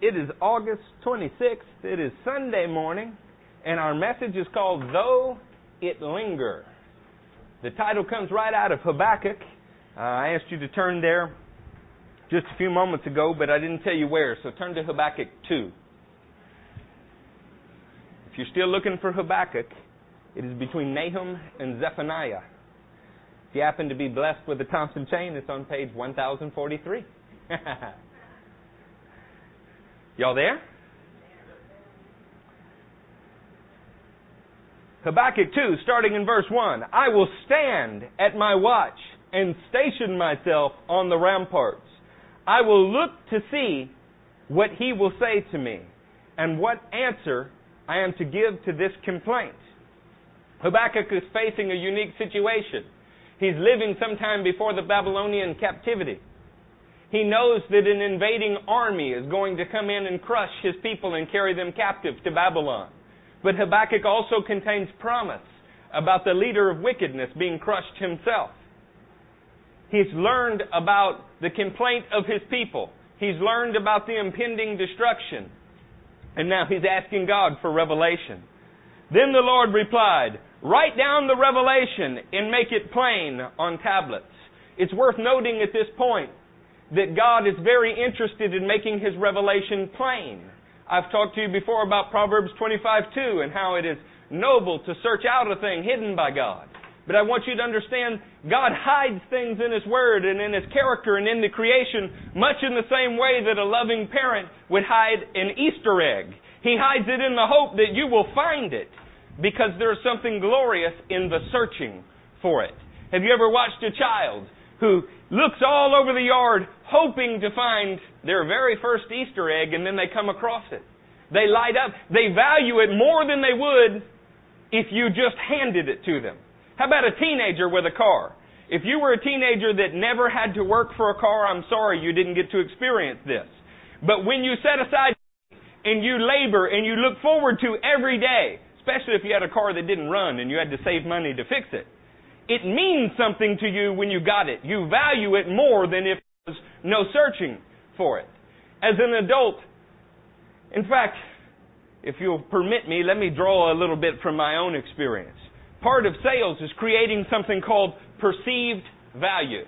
It is August 26th. It is Sunday morning, and our message is called Though It Linger. The title comes right out of Habakkuk. Uh, I asked you to turn there just a few moments ago, but I didn't tell you where, so turn to Habakkuk 2. If you're still looking for Habakkuk, it is between Nahum and Zephaniah. If you happen to be blessed with the Thompson chain, it's on page 1043. Y'all there? Habakkuk 2, starting in verse 1. I will stand at my watch and station myself on the ramparts. I will look to see what he will say to me and what answer I am to give to this complaint. Habakkuk is facing a unique situation. He's living sometime before the Babylonian captivity. He knows that an invading army is going to come in and crush his people and carry them captive to Babylon. But Habakkuk also contains promise about the leader of wickedness being crushed himself. He's learned about the complaint of his people. He's learned about the impending destruction. And now he's asking God for revelation. Then the Lord replied, Write down the revelation and make it plain on tablets. It's worth noting at this point that God is very interested in making His revelation plain. I've talked to you before about Proverbs 25 2 and how it is noble to search out a thing hidden by God. But I want you to understand God hides things in His Word and in His character and in the creation much in the same way that a loving parent would hide an Easter egg. He hides it in the hope that you will find it because there's something glorious in the searching for it. Have you ever watched a child who looks all over the yard hoping to find their very first Easter egg and then they come across it. They light up. They value it more than they would if you just handed it to them. How about a teenager with a car? If you were a teenager that never had to work for a car, I'm sorry you didn't get to experience this. But when you set aside and you labor and you look forward to every day, especially if you had a car that didn't run and you had to save money to fix it, it means something to you when you got it. You value it more than if there was no searching for it. As an adult, in fact, if you'll permit me, let me draw a little bit from my own experience. Part of sales is creating something called perceived value.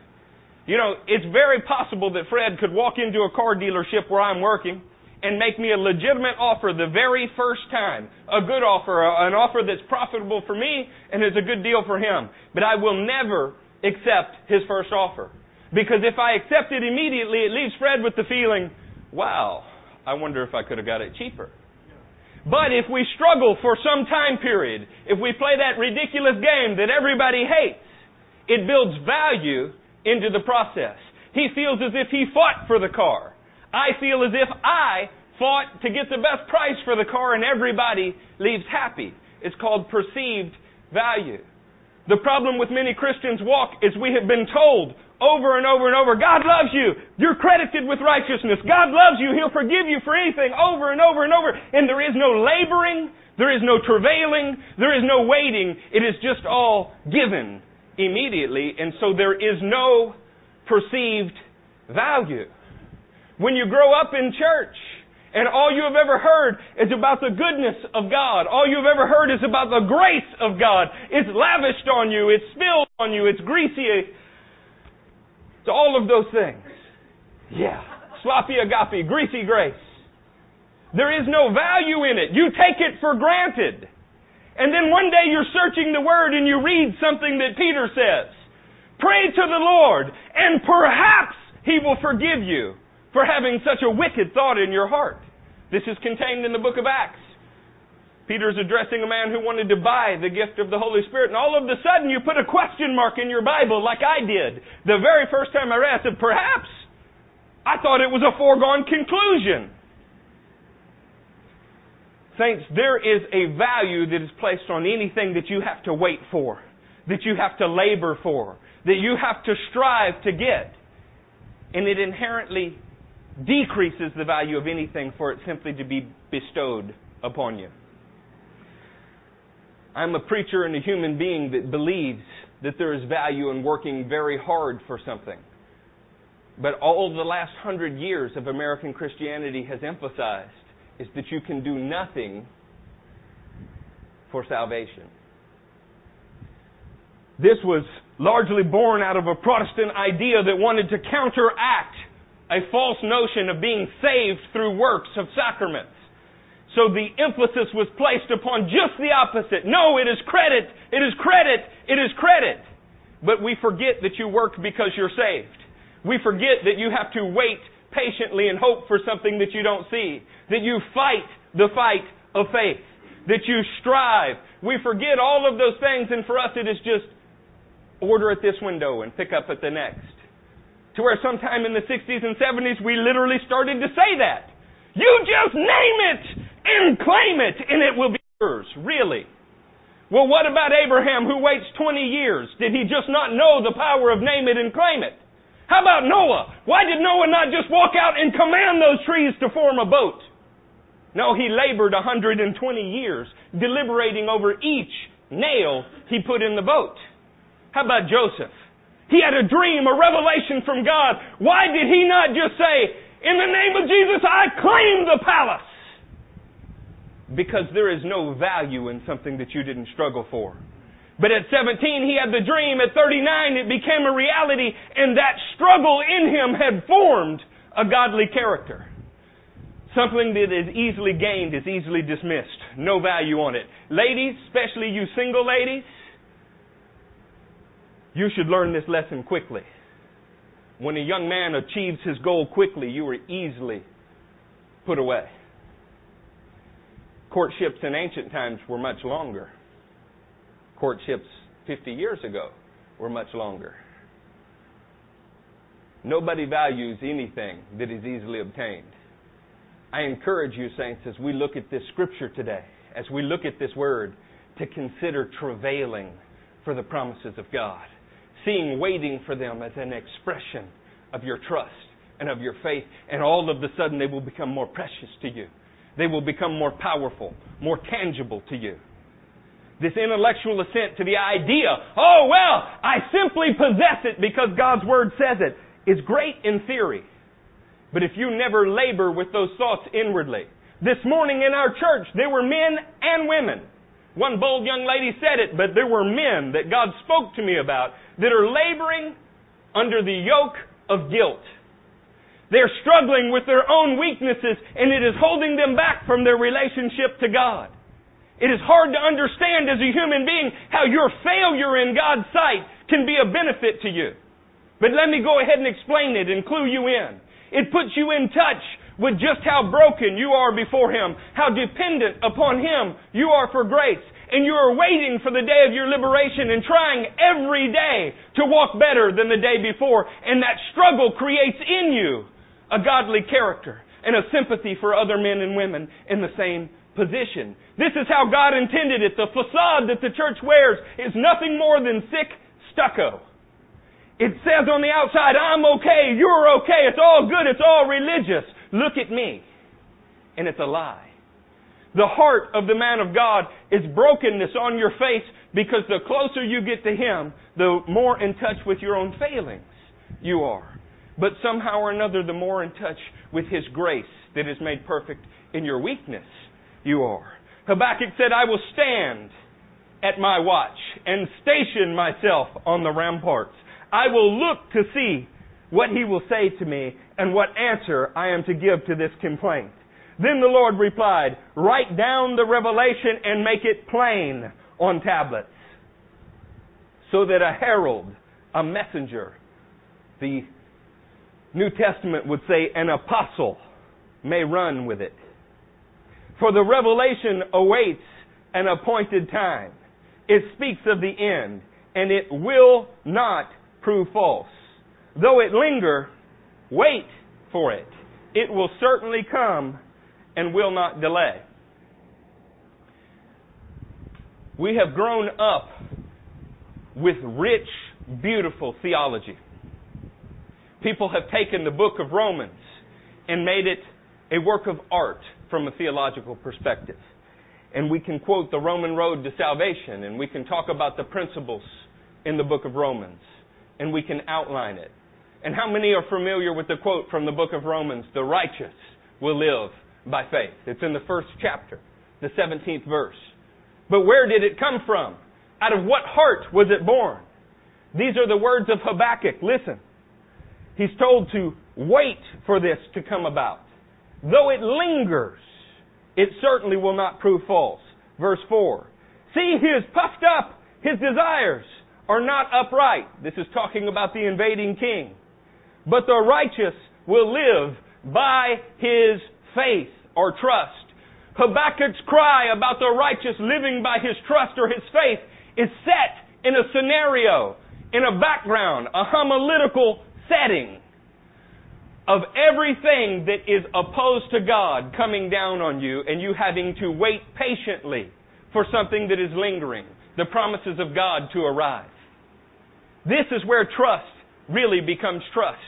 You know, it's very possible that Fred could walk into a car dealership where I'm working and make me a legitimate offer the very first time. A good offer, an offer that's profitable for me and is a good deal for him. But I will never accept his first offer. Because if I accept it immediately, it leaves Fred with the feeling, wow, I wonder if I could have got it cheaper. But if we struggle for some time period, if we play that ridiculous game that everybody hates, it builds value into the process. He feels as if he fought for the car. I feel as if I fought to get the best price for the car and everybody leaves happy. It's called perceived value. The problem with many Christians' walk is we have been told over and over and over, God loves you. You're credited with righteousness. God loves you. He'll forgive you for anything over and over and over. And there is no laboring. There is no travailing. There is no waiting. It is just all given immediately. And so there is no perceived value. When you grow up in church and all you have ever heard is about the goodness of God, all you've ever heard is about the grace of God. It's lavished on you, it's spilled on you, it's greasy. It's all of those things. Yeah. Sloppy agape, greasy grace. There is no value in it. You take it for granted. And then one day you're searching the Word and you read something that Peter says. Pray to the Lord and perhaps He will forgive you for having such a wicked thought in your heart. This is contained in the book of Acts. Peter's addressing a man who wanted to buy the gift of the Holy Spirit, and all of a sudden you put a question mark in your Bible like I did. The very first time I read, I said, perhaps. I thought it was a foregone conclusion. Saints, there is a value that is placed on anything that you have to wait for, that you have to labor for, that you have to strive to get. And it inherently decreases the value of anything for it simply to be bestowed upon you. I'm a preacher and a human being that believes that there is value in working very hard for something. But all the last hundred years of American Christianity has emphasized is that you can do nothing for salvation. This was largely born out of a Protestant idea that wanted to counteract a false notion of being saved through works of sacraments. So the emphasis was placed upon just the opposite. No, it is credit, it is credit, it is credit. But we forget that you work because you're saved. We forget that you have to wait patiently and hope for something that you don't see. That you fight the fight of faith. That you strive. We forget all of those things and for us it is just order at this window and pick up at the next. To where sometime in the 60s and 70s we literally started to say that. You just name it and claim it and it will be yours. Really. Well, what about Abraham who waits 20 years? Did he just not know the power of name it and claim it? How about Noah? Why did Noah not just walk out and command those trees to form a boat? No, he labored 120 years deliberating over each nail he put in the boat. How about Joseph? He had a dream, a revelation from God. Why did he not just say, in the name of Jesus, I claim the palace? Because there is no value in something that you didn't struggle for. But at 17, he had the dream. At 39, it became a reality, and that struggle in him had formed a godly character. Something that is easily gained is easily dismissed. No value on it. Ladies, especially you single ladies, you should learn this lesson quickly. When a young man achieves his goal quickly, you are easily put away. Courtships in ancient times were much longer courtships 50 years ago were much longer. Nobody values anything that is easily obtained. I encourage you, saints, as we look at this scripture today, as we look at this word, to consider travailing for the promises of God, seeing waiting for them as an expression of your trust and of your faith, and all of a sudden they will become more precious to you. They will become more powerful, more tangible to you this intellectual assent to the idea, oh, well, I simply possess it because God's Word says it, is great in theory. But if you never labor with those thoughts inwardly, this morning in our church, there were men and women. One bold young lady said it, but there were men that God spoke to me about that are laboring under the yoke of guilt. They're struggling with their own weaknesses and it is holding them back from their relationship to God. It is hard to understand as a human being how your failure in God's sight can be a benefit to you. But let me go ahead and explain it and clue you in. It puts you in touch with just how broken you are before Him, how dependent upon Him you are for grace, and you are waiting for the day of your liberation and trying every day to walk better than the day before, and that struggle creates in you a godly character and a sympathy for other men and women in the same position. This is how God intended it. The facade that the church wears is nothing more than thick stucco. It says on the outside, I'm okay, you're okay, it's all good, it's all religious. Look at me. And it's a lie. The heart of the man of God is brokenness on your face because the closer you get to Him, the more in touch with your own failings you are. But somehow or another, the more in touch with His grace that is made perfect in your weakness you are. Habakkuk said, I will stand at my watch and station myself on the ramparts. I will look to see what he will say to me and what answer I am to give to this complaint. Then the Lord replied, Write down the revelation and make it plain on tablets, so that a herald, a messenger, the New Testament would say an apostle, may run with it. For the revelation awaits an appointed time. It speaks of the end, and it will not prove false. Though it linger, wait for it. It will certainly come and will not delay. We have grown up with rich, beautiful theology. People have taken the book of Romans and made it a work of art from a theological perspective. And we can quote the Roman road to salvation, and we can talk about the principles in the book of Romans, and we can outline it. And how many are familiar with the quote from the book of Romans, the righteous will live by faith? It's in the first chapter, the 17th verse. But where did it come from? Out of what heart was it born? These are the words of Habakkuk. Listen. He's told to wait for this to come about. Though it lingers, it certainly will not prove false. Verse 4. See, he is puffed up. His desires are not upright. This is talking about the invading king. But the righteous will live by his faith or trust. Habakkuk's cry about the righteous living by his trust or his faith is set in a scenario, in a background, a homiletical setting of everything that is opposed to God coming down on you and you having to wait patiently for something that is lingering, the promises of God to arrive. This is where trust really becomes trust.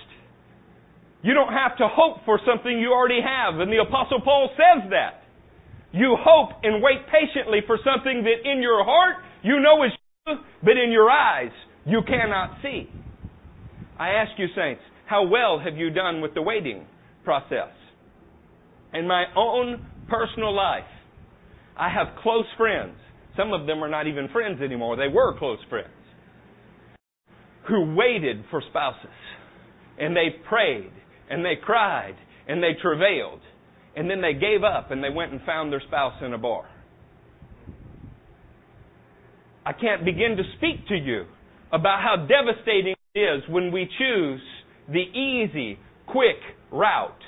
You don't have to hope for something you already have, and the Apostle Paul says that. You hope and wait patiently for something that in your heart you know is true, but in your eyes you cannot see. I ask you, saints, how well have you done with the waiting process? In my own personal life, I have close friends. Some of them are not even friends anymore. They were close friends. Who waited for spouses. And they prayed. And they cried. And they travailed. And then they gave up and they went and found their spouse in a bar. I can't begin to speak to you about how devastating it is when we choose the easy, quick route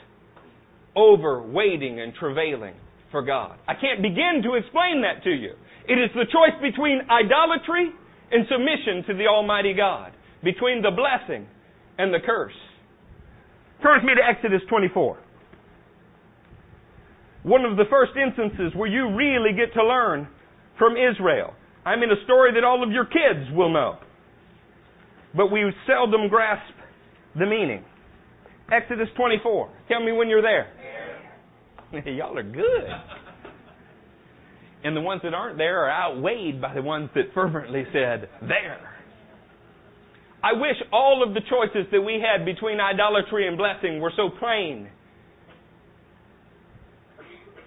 over waiting and travailing for God. I can't begin to explain that to you. It is the choice between idolatry and submission to the Almighty God, between the blessing and the curse. Turn with me to Exodus 24. One of the first instances where you really get to learn from Israel. I mean, a story that all of your kids will know. But we seldom grasp the meaning. Exodus 24. Tell me when you're there. Y'all are good. And the ones that aren't there are outweighed by the ones that fervently said, there. I wish all of the choices that we had between idolatry and blessing were so plain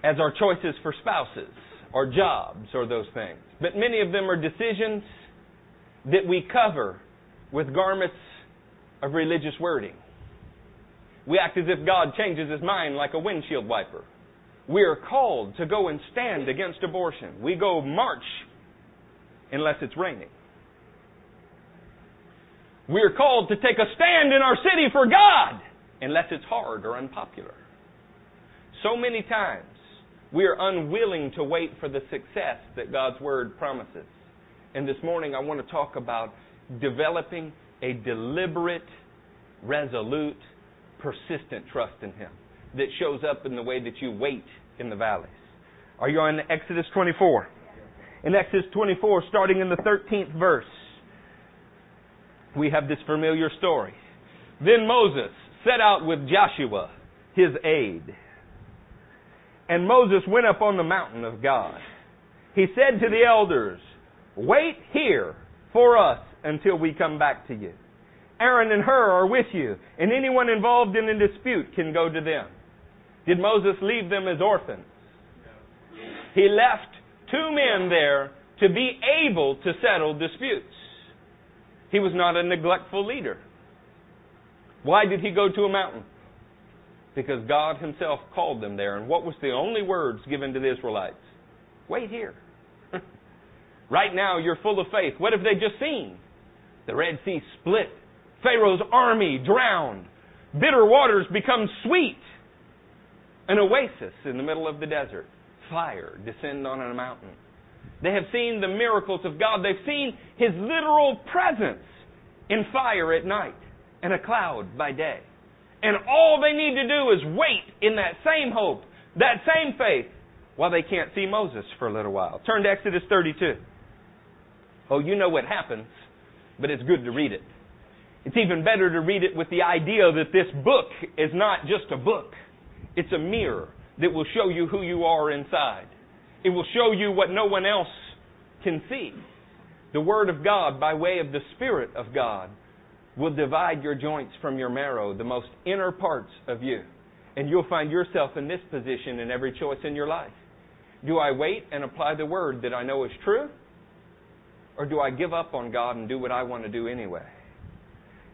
as our choices for spouses or jobs or those things. But many of them are decisions that we cover with garments of religious wording. We act as if God changes his mind like a windshield wiper. We are called to go and stand against abortion. We go march unless it's raining. We are called to take a stand in our city for God unless it's hard or unpopular. So many times we are unwilling to wait for the success that God's Word promises. And this morning I want to talk about developing a deliberate, resolute, persistent trust in Him that shows up in the way that you wait in the valleys. Are you on Exodus 24? In Exodus 24, starting in the 13th verse, we have this familiar story. Then Moses set out with Joshua, his aide. And Moses went up on the mountain of God. He said to the elders, Wait here for us until we come back to you. Aaron and Hur are with you, and anyone involved in a dispute can go to them. Did Moses leave them as orphans? He left two men there to be able to settle disputes. He was not a neglectful leader. Why did he go to a mountain? Because God himself called them there. And what was the only words given to the Israelites? Wait here. right now you're full of faith. What have they just seen? The Red Sea split. Pharaoh's army drowned. Bitter waters become sweet. An oasis in the middle of the desert. Fire descend on a mountain. They have seen the miracles of God. They've seen His literal presence in fire at night and a cloud by day. And all they need to do is wait in that same hope, that same faith, while they can't see Moses for a little while. Turn to Exodus 32. Oh, you know what happens but it's good to read it. It's even better to read it with the idea that this book is not just a book. It's a mirror that will show you who you are inside. It will show you what no one else can see. The Word of God, by way of the Spirit of God, will divide your joints from your marrow, the most inner parts of you. And you'll find yourself in this position in every choice in your life. Do I wait and apply the word that I know is true? Or do I give up on God and do what I want to do anyway?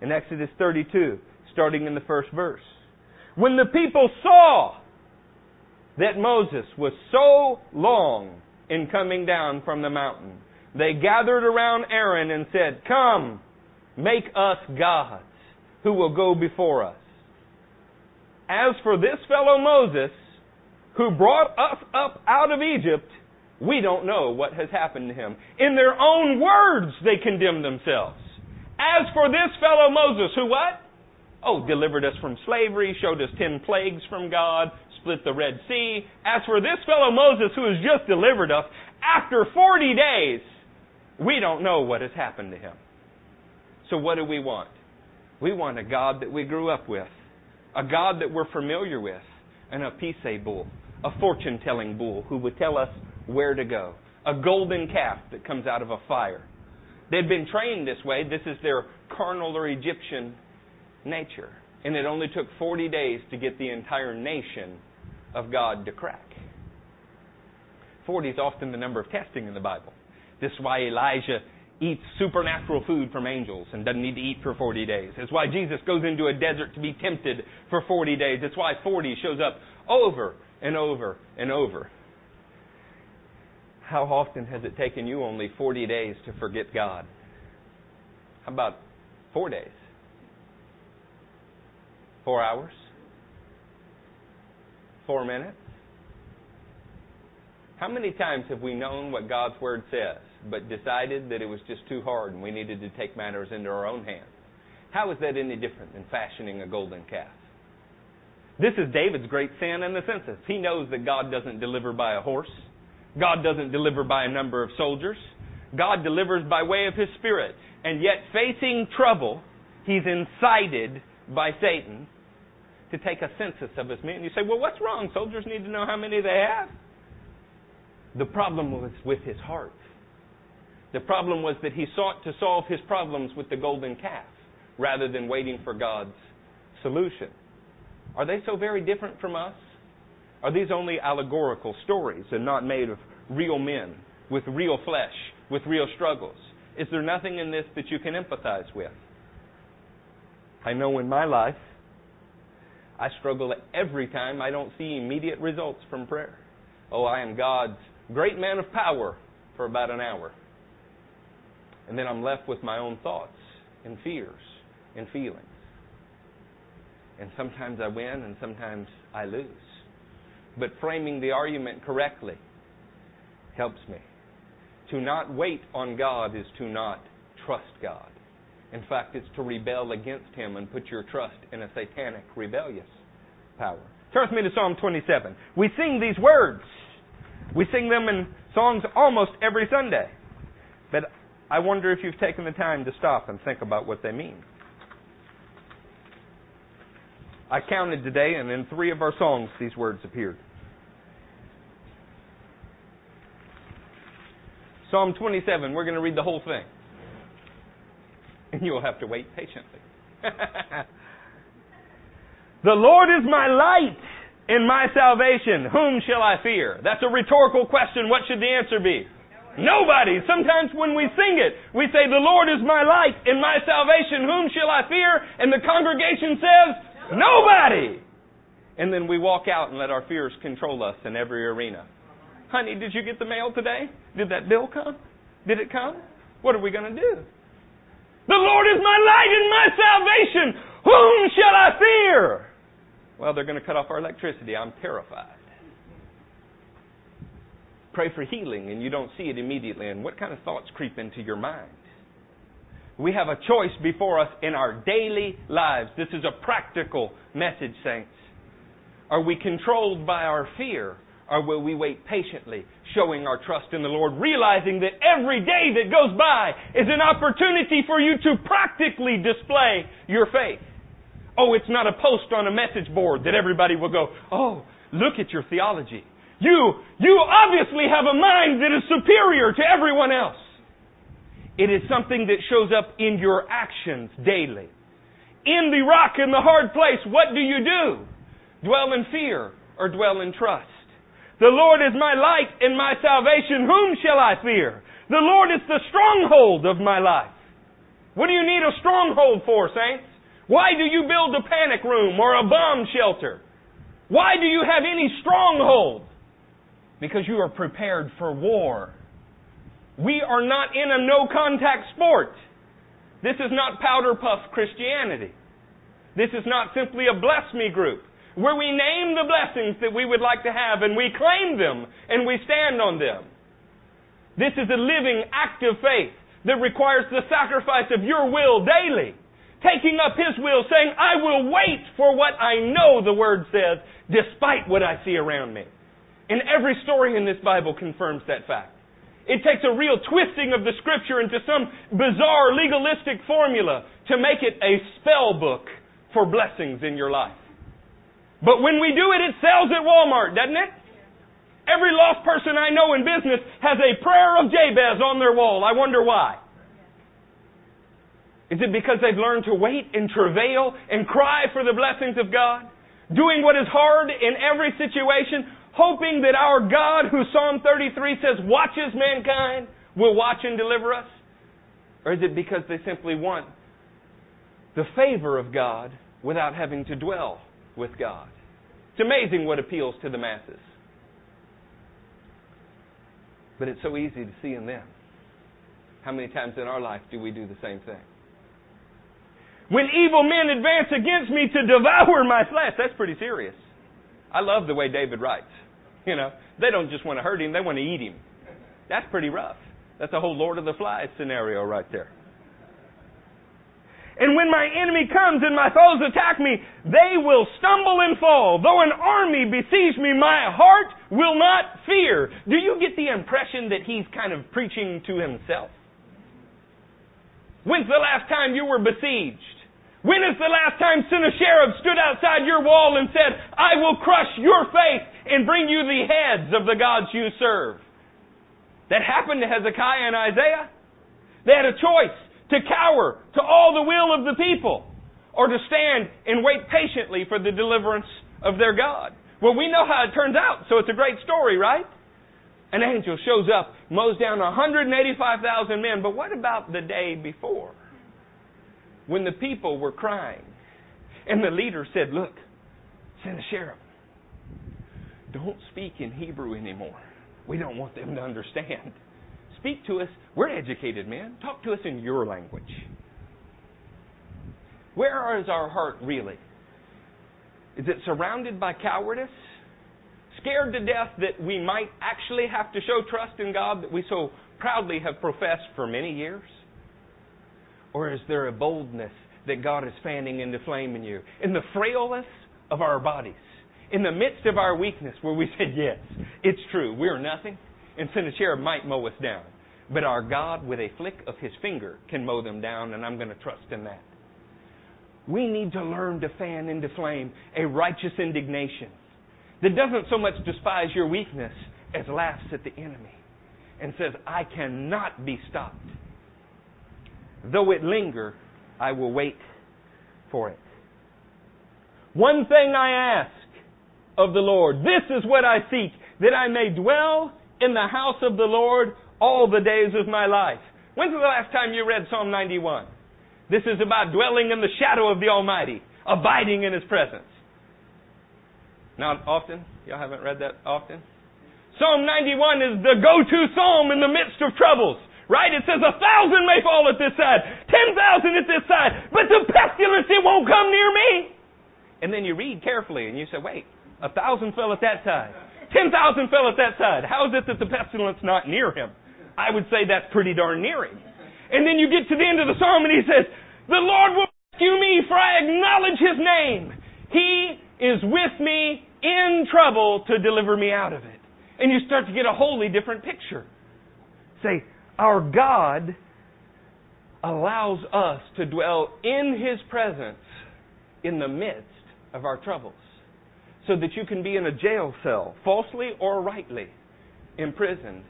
In Exodus 32, starting in the first verse. When the people saw that Moses was so long in coming down from the mountain, they gathered around Aaron and said, Come, make us gods who will go before us. As for this fellow Moses, who brought us up out of Egypt, we don't know what has happened to him. In their own words, they condemn themselves. As for this fellow Moses, who what? Oh, delivered us from slavery, showed us ten plagues from God, split the Red Sea. As for this fellow Moses, who has just delivered us, after 40 days, we don't know what has happened to him. So what do we want? We want a God that we grew up with, a God that we're familiar with, and a Apis bull, a fortune telling bull who would tell us where to go, a golden calf that comes out of a fire. They've been trained this way. This is their carnal or Egyptian nature. And it only took 40 days to get the entire nation of God to crack. 40 is often the number of testing in the Bible. This is why Elijah eats supernatural food from angels and doesn't need to eat for 40 days. It's why Jesus goes into a desert to be tempted for 40 days. It's why 40 shows up over and over and over. How often has it taken you only 40 days to forget God? How about four days? Four hours? Four minutes? How many times have we known what God's Word says, but decided that it was just too hard and we needed to take matters into our own hands? How is that any different than fashioning a golden calf? This is David's great sin in the census. He knows that God doesn't deliver by a horse. God doesn't deliver by a number of soldiers. God delivers by way of His Spirit. And yet, facing trouble, He's incited by Satan to take a census of His men. You say, well, what's wrong? Soldiers need to know how many they have. The problem was with his heart. The problem was that he sought to solve his problems with the golden calf rather than waiting for God's solution. Are they so very different from us? Are these only allegorical stories and not made of real men with real flesh, with real struggles? Is there nothing in this that you can empathize with? I know in my life, I struggle every time I don't see immediate results from prayer. Oh, I am God's great man of power for about an hour. And then I'm left with my own thoughts and fears and feelings. And sometimes I win and sometimes I lose. But framing the argument correctly helps me. To not wait on God is to not trust God. In fact, it's to rebel against Him and put your trust in a satanic, rebellious power. Turn with me to Psalm 27. We sing these words we sing them in songs almost every Sunday. But I wonder if you've taken the time to stop and think about what they mean. I counted today, and in three of our songs, these words appeared. Psalm 27, we're going to read the whole thing. And you'll have to wait patiently. the Lord is my light and my salvation, whom shall I fear? That's a rhetorical question. What should the answer be? Nobody. Sometimes when we sing it, we say, The Lord is my light and my salvation. Whom shall I fear? And the congregation says, Nobody. And then we walk out and let our fears control us in every arena. Honey, did you get the mail today? Did that bill come? Did it come? What are we going to do? The Lord is my light and my salvation. Whom shall I fear? Well, they're going to cut off our electricity. I'm terrified. Pray for healing and you don't see it immediately. And what kind of thoughts creep into your mind? We have a choice before us in our daily lives. This is a practical message, saints. Are we controlled by our fear? Or will we wait patiently, showing our trust in the Lord, realizing that every day that goes by is an opportunity for you to practically display your faith? Oh, it's not a post on a message board that everybody will go, oh, look at your theology. You, you obviously have a mind that is superior to everyone else. It is something that shows up in your actions daily. In the rock in the hard place, what do you do? Dwell in fear or dwell in trust? The Lord is my light and my salvation. Whom shall I fear? The Lord is the stronghold of my life. What do you need a stronghold for, saints? Why do you build a panic room or a bomb shelter? Why do you have any stronghold? Because you are prepared for war. We are not in a no contact sport. This is not powder puff Christianity. This is not simply a bless me group where we name the blessings that we would like to have and we claim them and we stand on them. This is a living, active faith that requires the sacrifice of your will daily. Taking up His will, saying, I will wait for what I know the Word says, despite what I see around me. And every story in this Bible confirms that fact. It takes a real twisting of the Scripture into some bizarre legalistic formula to make it a spell book for blessings in your life. But when we do it, it sells at Walmart, doesn't it? Every lost person I know in business has a prayer of Jabez on their wall. I wonder why. Is it because they've learned to wait and travail and cry for the blessings of God? Doing what is hard in every situation, hoping that our God, who Psalm 33 says watches mankind, will watch and deliver us? Or is it because they simply want the favor of God without having to dwell with God? It's amazing what appeals to the masses. But it's so easy to see in them. How many times in our life do we do the same thing? When evil men advance against me to devour my flesh, that's pretty serious. I love the way David writes. You know, they don't just want to hurt him, they want to eat him. That's pretty rough. That's a whole Lord of the Flies scenario right there. And when my enemy comes and my foes attack me, they will stumble and fall. Though an army besiege me, my heart will not fear. Do you get the impression that he's kind of preaching to himself? When's the last time you were besieged? When is the last time Sennacherib stood outside your wall and said, I will crush your faith and bring you the heads of the gods you serve? That happened to Hezekiah and Isaiah. They had a choice to cower to all the will of the people, or to stand and wait patiently for the deliverance of their God. Well, we know how it turns out, so it's a great story, right? An angel shows up, mows down 185,000 men, but what about the day before? When the people were crying, and the leader said, Look, send a sheriff. don't speak in Hebrew anymore. We don't want them to understand. Speak to us. We're educated men. Talk to us in your language. Where is our heart really? Is it surrounded by cowardice? Scared to death that we might actually have to show trust in God that we so proudly have professed for many years? Or is there a boldness that God is fanning into flame in you? In the frailness of our bodies, in the midst of our weakness, where we said, Yes, it's true, we're nothing, and Sennacherib might mow us down. But our God, with a flick of his finger, can mow them down, and I'm going to trust in that. We need to learn to fan into flame a righteous indignation that doesn't so much despise your weakness as laughs at the enemy and says, I cannot be stopped. Though it linger, I will wait for it. One thing I ask of the Lord, this is what I seek, that I may dwell in the house of the Lord all the days of my life. When's the last time you read Psalm 91? This is about dwelling in the shadow of the Almighty, abiding in His presence. Not often? Y'all haven't read that often? Psalm 91 is the go-to psalm in the midst of troubles. Right? It says a thousand may fall at this side, ten thousand at this side, but the pestilence, it won't come near me. And then you read carefully and you say, wait, a thousand fell at that side. Ten thousand fell at that side. How is it that the pestilence not near him? I would say that's pretty darn near him. And then you get to the end of the psalm and he says, The Lord will rescue me, for I acknowledge his name. He is with me in trouble to deliver me out of it. And you start to get a wholly different picture. Say, our God allows us to dwell in his presence in the midst of our troubles. So that you can be in a jail cell, falsely or rightly, imprisoned,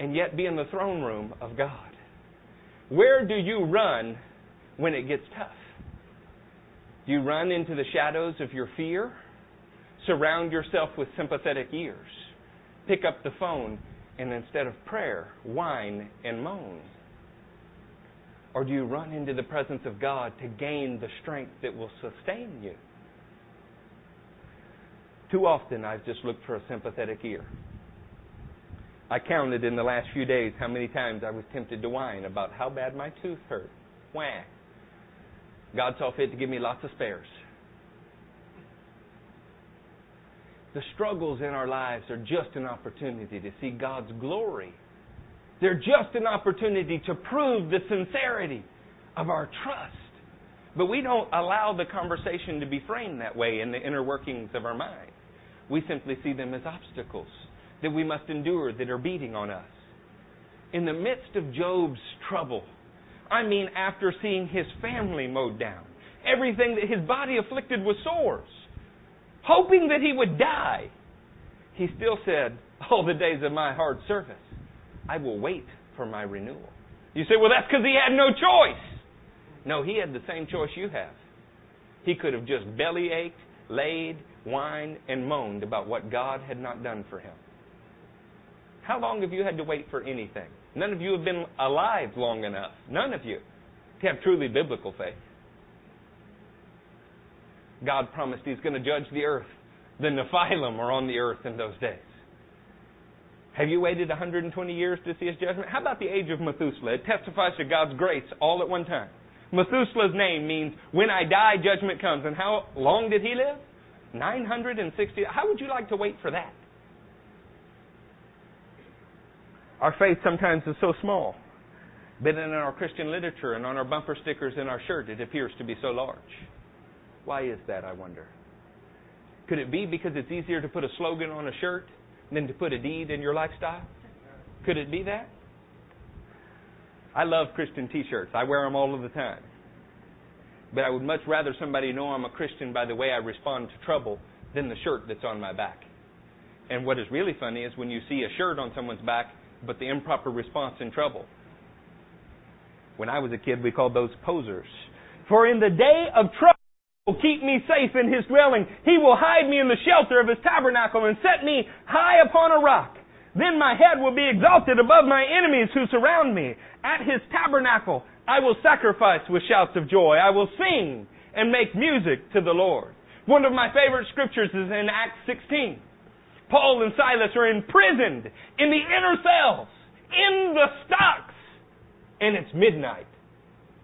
and yet be in the throne room of God. Where do you run when it gets tough? Do you run into the shadows of your fear? Surround yourself with sympathetic ears. Pick up the phone and instead of prayer, whine and moan? Or do you run into the presence of God to gain the strength that will sustain you? Too often I've just looked for a sympathetic ear. I counted in the last few days how many times I was tempted to whine about how bad my tooth hurt. Wah. God saw fit to give me lots of spares. The struggles in our lives are just an opportunity to see God's glory. They're just an opportunity to prove the sincerity of our trust. But we don't allow the conversation to be framed that way in the inner workings of our mind. We simply see them as obstacles that we must endure that are beating on us. In the midst of Job's trouble, I mean, after seeing his family mowed down, everything that his body afflicted with sores, hoping that he would die, he still said, All the days of my hard service, I will wait for my renewal. You say, Well, that's because he had no choice. No, he had the same choice you have. He could have just belly ached, laid, whined, and moaned about what God had not done for him. How long have you had to wait for anything? None of you have been alive long enough. None of you to have truly biblical faith. God promised He's going to judge the earth. The Nephilim are on the earth in those days. Have you waited 120 years to see His judgment? How about the age of Methuselah? It testifies to God's grace all at one time. Methuselah's name means when I die, judgment comes. And how long did he live? 960. How would you like to wait for that? Our faith sometimes is so small, but in our Christian literature and on our bumper stickers in our shirt, it appears to be so large. Why is that, I wonder? Could it be because it's easier to put a slogan on a shirt than to put a deed in your lifestyle? Could it be that? I love Christian t shirts, I wear them all of the time. But I would much rather somebody know I'm a Christian by the way I respond to trouble than the shirt that's on my back. And what is really funny is when you see a shirt on someone's back, but the improper response in trouble. When I was a kid, we called those posers. For in the day of trouble, will keep me safe in his dwelling. He will hide me in the shelter of his tabernacle and set me high upon a rock. Then my head will be exalted above my enemies who surround me. At his tabernacle I will sacrifice with shouts of joy. I will sing and make music to the Lord. One of my favorite scriptures is in Acts 16. Paul and Silas are imprisoned in the inner cells, in the stocks, and it's midnight.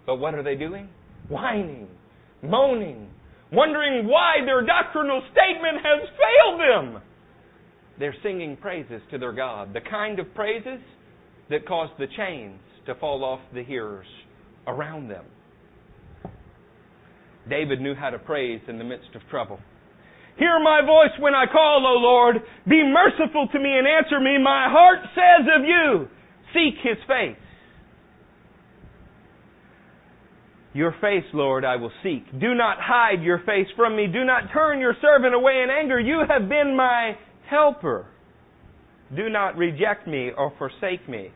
But what are they doing? Whining, moaning, wondering why their doctrinal statement has failed them. They're singing praises to their God, the kind of praises that cause the chains to fall off the hearers around them. David knew how to praise in the midst of trouble. Hear my voice when I call, O Lord. Be merciful to me and answer me. My heart says of you, seek his face. Your face, Lord, I will seek. Do not hide your face from me. Do not turn your servant away in anger. You have been my helper. Do not reject me or forsake me.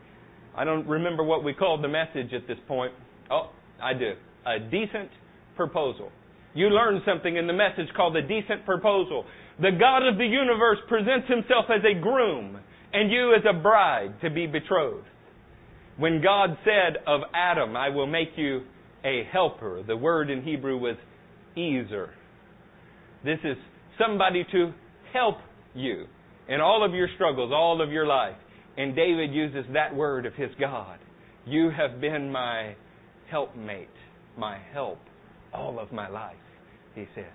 I don't remember what we called the message at this point. Oh, I do. A decent proposal. You learned something in the message called the decent proposal. The God of the universe presents himself as a groom and you as a bride to be betrothed. When God said of Adam, I will make you a helper, the word in Hebrew was ezer. This is somebody to help you in all of your struggles, all of your life. And David uses that word of his God. You have been my helpmate, my help, all of my life he said.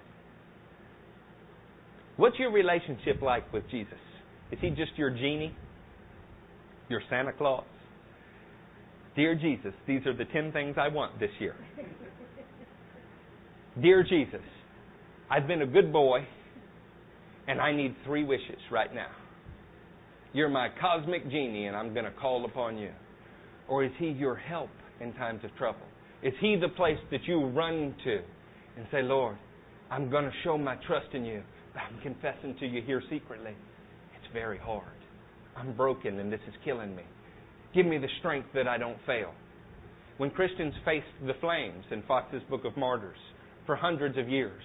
What's your relationship like with Jesus? Is he just your genie? Your Santa Claus? Dear Jesus, these are the 10 things I want this year. Dear Jesus, I've been a good boy and I need three wishes right now. You're my cosmic genie and I'm going to call upon you. Or is he your help in times of trouble? Is he the place that you run to and say, Lord, I'm going to show my trust in you. I'm confessing to you here secretly. It's very hard. I'm broken and this is killing me. Give me the strength that I don't fail. when Christians faced the flames in Fox's Book of Martyrs for hundreds of years,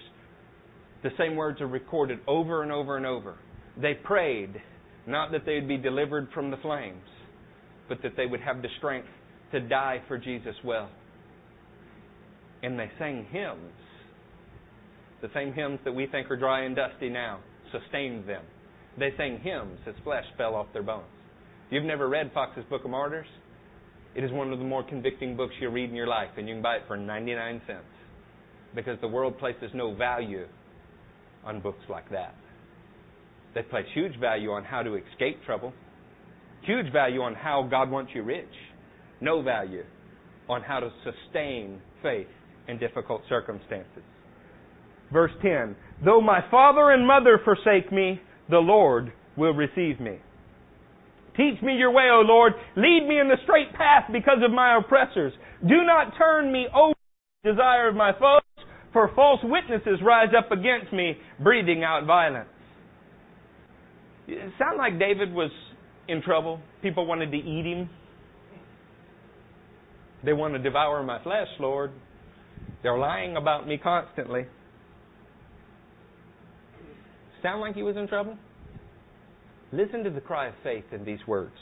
the same words are recorded over and over and over. They prayed not that they'd be delivered from the flames, but that they would have the strength to die for Jesus well. And they sang hymns. The same hymns that we think are dry and dusty now sustained them. They sang hymns as flesh fell off their bones. If you've never read Fox's Book of Martyrs, it is one of the more convicting books you'll read in your life, and you can buy it for 99 cents. Because the world places no value on books like that. They place huge value on how to escape trouble, huge value on how God wants you rich, no value on how to sustain faith in difficult circumstances. Verse 10 Though my father and mother forsake me, the Lord will receive me. Teach me your way, O Lord. Lead me in the straight path because of my oppressors. Do not turn me over to the desire of my foes, for false witnesses rise up against me, breathing out violence. It sound like David was in trouble. People wanted to eat him. They want to devour my flesh, Lord. They're lying about me constantly. Sound like he was in trouble? Listen to the cry of faith in these words.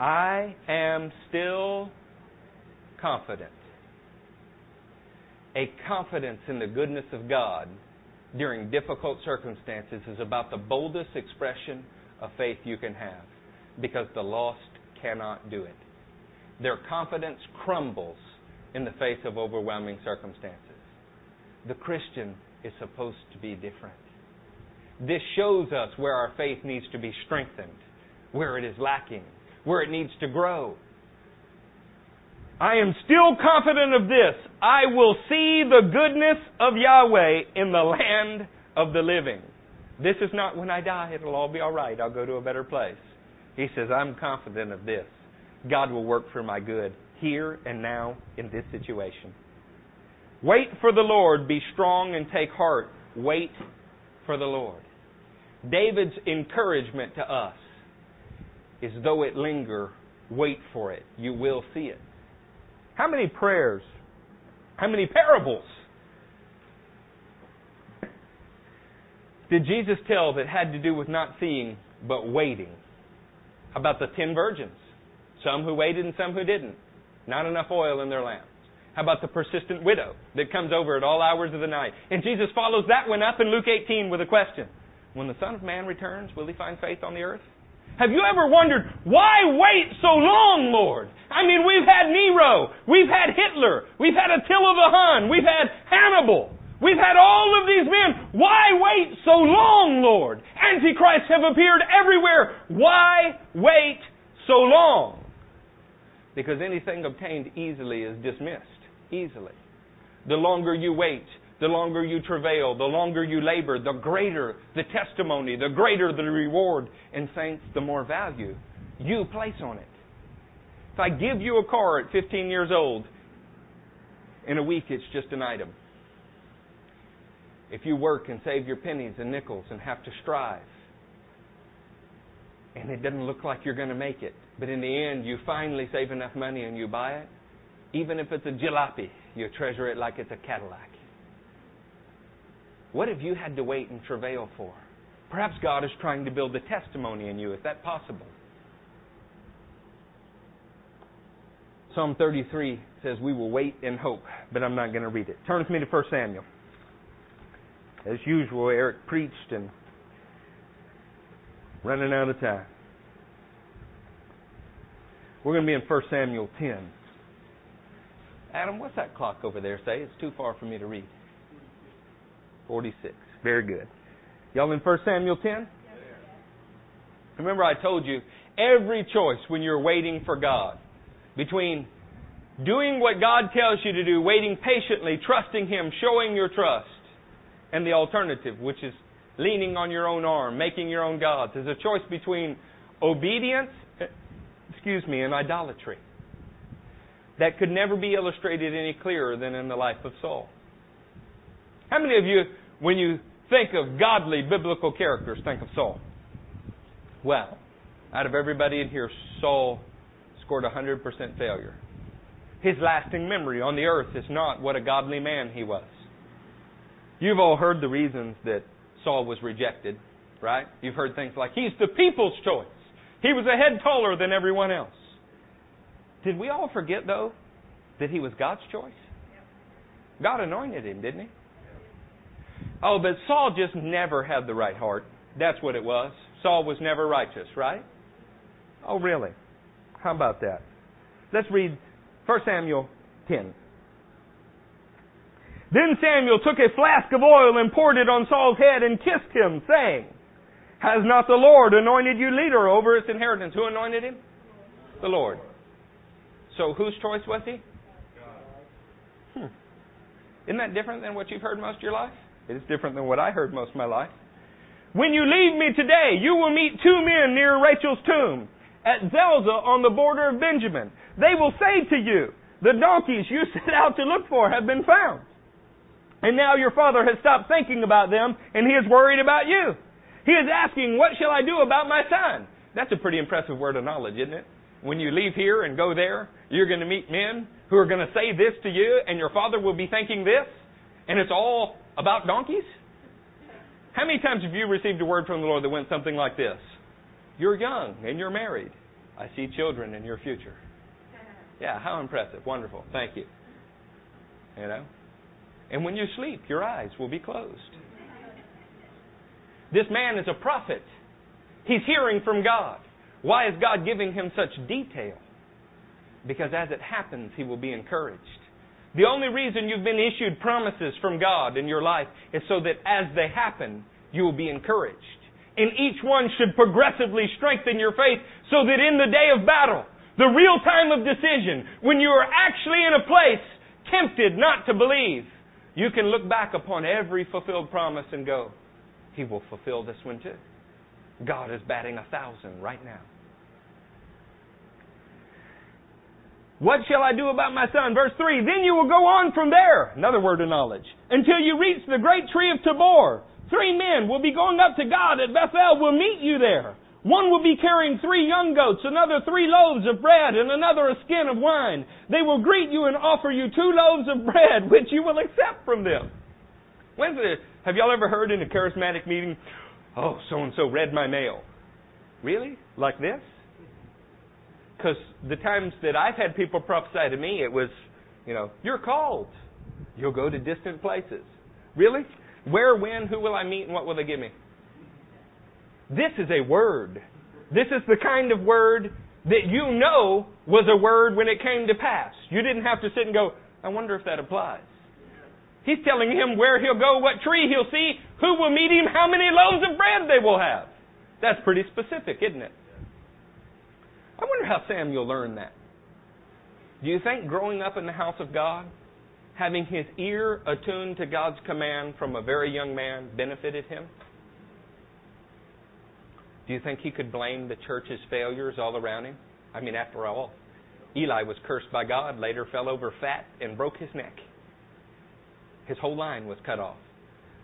I am still confident. A confidence in the goodness of God during difficult circumstances is about the boldest expression of faith you can have because the lost cannot do it. Their confidence crumbles in the face of overwhelming circumstances. The Christian is supposed to be different. This shows us where our faith needs to be strengthened, where it is lacking, where it needs to grow. I am still confident of this. I will see the goodness of Yahweh in the land of the living. This is not when I die, it'll all be all right. I'll go to a better place. He says, I'm confident of this. God will work for my good here and now in this situation. Wait for the Lord. Be strong and take heart. Wait for the Lord. David's encouragement to us is though it linger, wait for it. You will see it. How many prayers, how many parables did Jesus tell that had to do with not seeing but waiting? About the ten virgins. Some who waited and some who didn't. Not enough oil in their lamps. How about the persistent widow that comes over at all hours of the night? And Jesus follows that one up in Luke 18 with a question. When the Son of Man returns, will he find faith on the earth? Have you ever wondered, why wait so long, Lord? I mean, we've had Nero, we've had Hitler, we've had Attila the Hun, we've had Hannibal, we've had all of these men. Why wait so long, Lord? Antichrists have appeared everywhere. Why wait so long? Because anything obtained easily is dismissed. Easily. The longer you wait, the longer you travail, the longer you labor, the greater the testimony, the greater the reward. And saints, the more value you place on it. If I give you a car at 15 years old, in a week it's just an item. If you work and save your pennies and nickels and have to strive, and it doesn't look like you're going to make it, but in the end you finally save enough money and you buy it, even if it's a jalopy, you treasure it like it's a Cadillac. What have you had to wait and travail for? Perhaps God is trying to build a testimony in you. Is that possible? Psalm 33 says, We will wait and hope, but I'm not going to read it. Turn with me to 1 Samuel. As usual, Eric preached and running out of time. We're going to be in 1 Samuel 10. Adam, what's that clock over there say? It's too far for me to read. 46. Very good. Y'all in 1 Samuel 10? Remember, I told you every choice when you're waiting for God between doing what God tells you to do, waiting patiently, trusting Him, showing your trust, and the alternative, which is leaning on your own arm, making your own gods, is a choice between obedience, excuse me, and idolatry. That could never be illustrated any clearer than in the life of Saul. How many of you when you think of godly biblical characters, think of Saul. Well, out of everybody in here, Saul scored 100% failure. His lasting memory on the earth is not what a godly man he was. You've all heard the reasons that Saul was rejected, right? You've heard things like, he's the people's choice. He was a head taller than everyone else. Did we all forget, though, that he was God's choice? God anointed him, didn't he? Oh, but Saul just never had the right heart. That's what it was. Saul was never righteous, right? Oh, really? How about that? Let's read 1 Samuel 10. Then Samuel took a flask of oil and poured it on Saul's head and kissed him, saying, Has not the Lord anointed you leader over its inheritance? Who anointed him? The Lord. So whose choice was he? Hmm. Isn't that different than what you've heard most of your life? It is different than what I heard most of my life. When you leave me today, you will meet two men near Rachel's tomb at Zelzah on the border of Benjamin. They will say to you, The donkeys you set out to look for have been found. And now your father has stopped thinking about them and he is worried about you. He is asking, What shall I do about my son? That's a pretty impressive word of knowledge, isn't it? When you leave here and go there, you're going to meet men who are going to say this to you, and your father will be thinking this, and it's all about donkeys? How many times have you received a word from the Lord that went something like this? You're young and you're married. I see children in your future. Yeah, how impressive. Wonderful. Thank you. You know? And when you sleep, your eyes will be closed. This man is a prophet. He's hearing from God. Why is God giving him such detail? Because as it happens, he will be encouraged. The only reason you've been issued promises from God in your life is so that as they happen, you will be encouraged. And each one should progressively strengthen your faith so that in the day of battle, the real time of decision, when you are actually in a place tempted not to believe, you can look back upon every fulfilled promise and go, He will fulfill this one too. God is batting a thousand right now. What shall I do about my son? Verse 3 Then you will go on from there, another word of knowledge, until you reach the great tree of Tabor. Three men will be going up to God at Bethel, will meet you there. One will be carrying three young goats, another three loaves of bread, and another a skin of wine. They will greet you and offer you two loaves of bread, which you will accept from them. When's the, have y'all ever heard in a charismatic meeting, oh, so and so read my mail? Really? Like this? Because the times that I've had people prophesy to me, it was, you know, you're called. You'll go to distant places. Really? Where, when, who will I meet, and what will they give me? This is a word. This is the kind of word that you know was a word when it came to pass. You didn't have to sit and go, I wonder if that applies. He's telling him where he'll go, what tree he'll see, who will meet him, how many loaves of bread they will have. That's pretty specific, isn't it? I wonder how Samuel learned that. Do you think growing up in the house of God, having his ear attuned to God's command from a very young man, benefited him? Do you think he could blame the church's failures all around him? I mean, after all, Eli was cursed by God, later fell over fat and broke his neck. His whole line was cut off.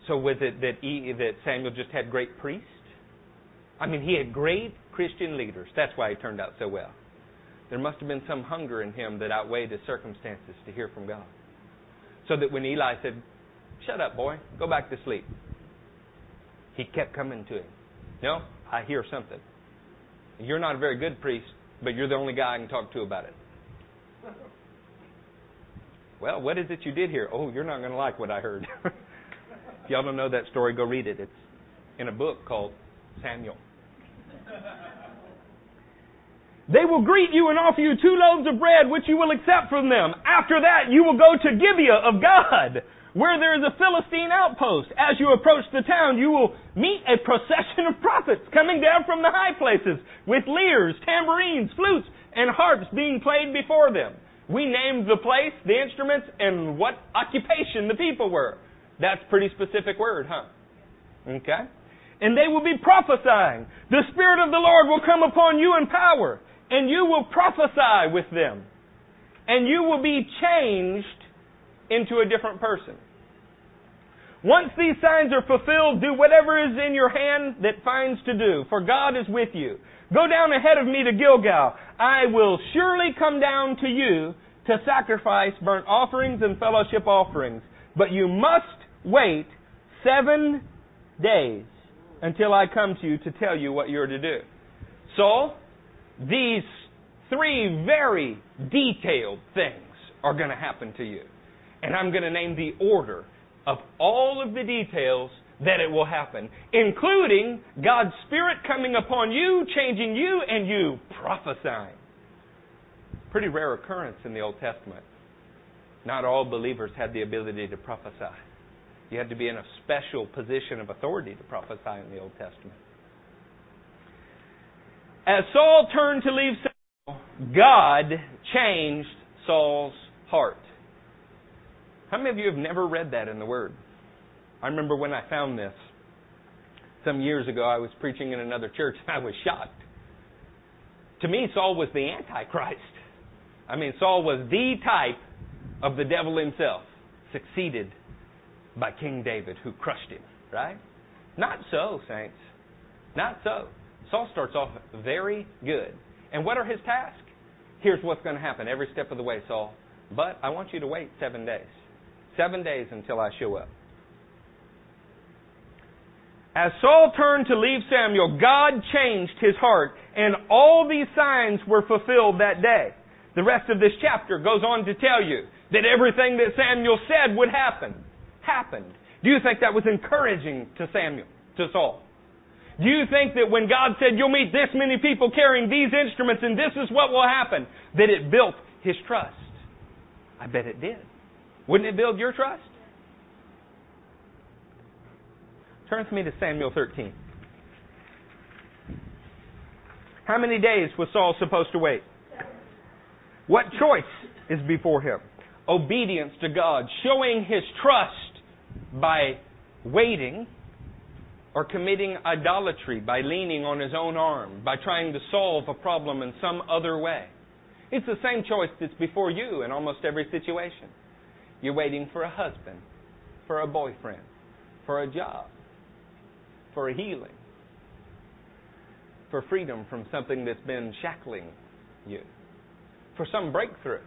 So was it that, he, that Samuel just had great priests? I mean, he had great Christian leaders. That's why he turned out so well. There must have been some hunger in him that outweighed his circumstances to hear from God. So that when Eli said, Shut up, boy, go back to sleep, he kept coming to him. No, I hear something. You're not a very good priest, but you're the only guy I can talk to about it. Well, what is it you did here? Oh, you're not going to like what I heard. if y'all don't know that story, go read it. It's in a book called Samuel. They will greet you and offer you two loaves of bread, which you will accept from them. After that, you will go to Gibeah of God, where there is a Philistine outpost. As you approach the town, you will meet a procession of prophets coming down from the high places with lyres, tambourines, flutes, and harps being played before them. We named the place, the instruments, and what occupation the people were. That's pretty specific word, huh? Okay? And they will be prophesying. The Spirit of the Lord will come upon you in power and you will prophesy with them. And you will be changed into a different person. Once these signs are fulfilled, do whatever is in your hand that finds to do, for God is with you. Go down ahead of me to Gilgal. I will surely come down to you to sacrifice burnt offerings and fellowship offerings. But you must wait seven days until I come to you to tell you what you're to do. So, these three very detailed things are going to happen to you. And I'm going to name the order of all of the details that it will happen, including God's Spirit coming upon you, changing you, and you prophesying. Pretty rare occurrence in the Old Testament. Not all believers had the ability to prophesy. You had to be in a special position of authority to prophesy in the Old Testament. As Saul turned to leave God changed Saul's heart. How many of you have never read that in the Word? I remember when I found this some years ago, I was preaching in another church and I was shocked. To me, Saul was the Antichrist. I mean, Saul was the type of the devil himself, succeeded by King David, who crushed him, right? Not so, saints. Not so. Saul starts off very good. And what are his tasks? Here's what's going to happen every step of the way, Saul. But I want you to wait seven days. Seven days until I show up. As Saul turned to leave Samuel, God changed his heart, and all these signs were fulfilled that day. The rest of this chapter goes on to tell you that everything that Samuel said would happen, happened. Do you think that was encouraging to Samuel, to Saul? Do you think that when God said, you'll meet this many people carrying these instruments and this is what will happen, that it built his trust? I bet it did. Wouldn't it build your trust? Turn with me to Samuel 13. How many days was Saul supposed to wait? What choice is before him? Obedience to God, showing his trust by waiting or committing idolatry by leaning on his own arm, by trying to solve a problem in some other way. It's the same choice that's before you in almost every situation. You're waiting for a husband, for a boyfriend, for a job, for a healing, for freedom from something that's been shackling you, for some breakthrough,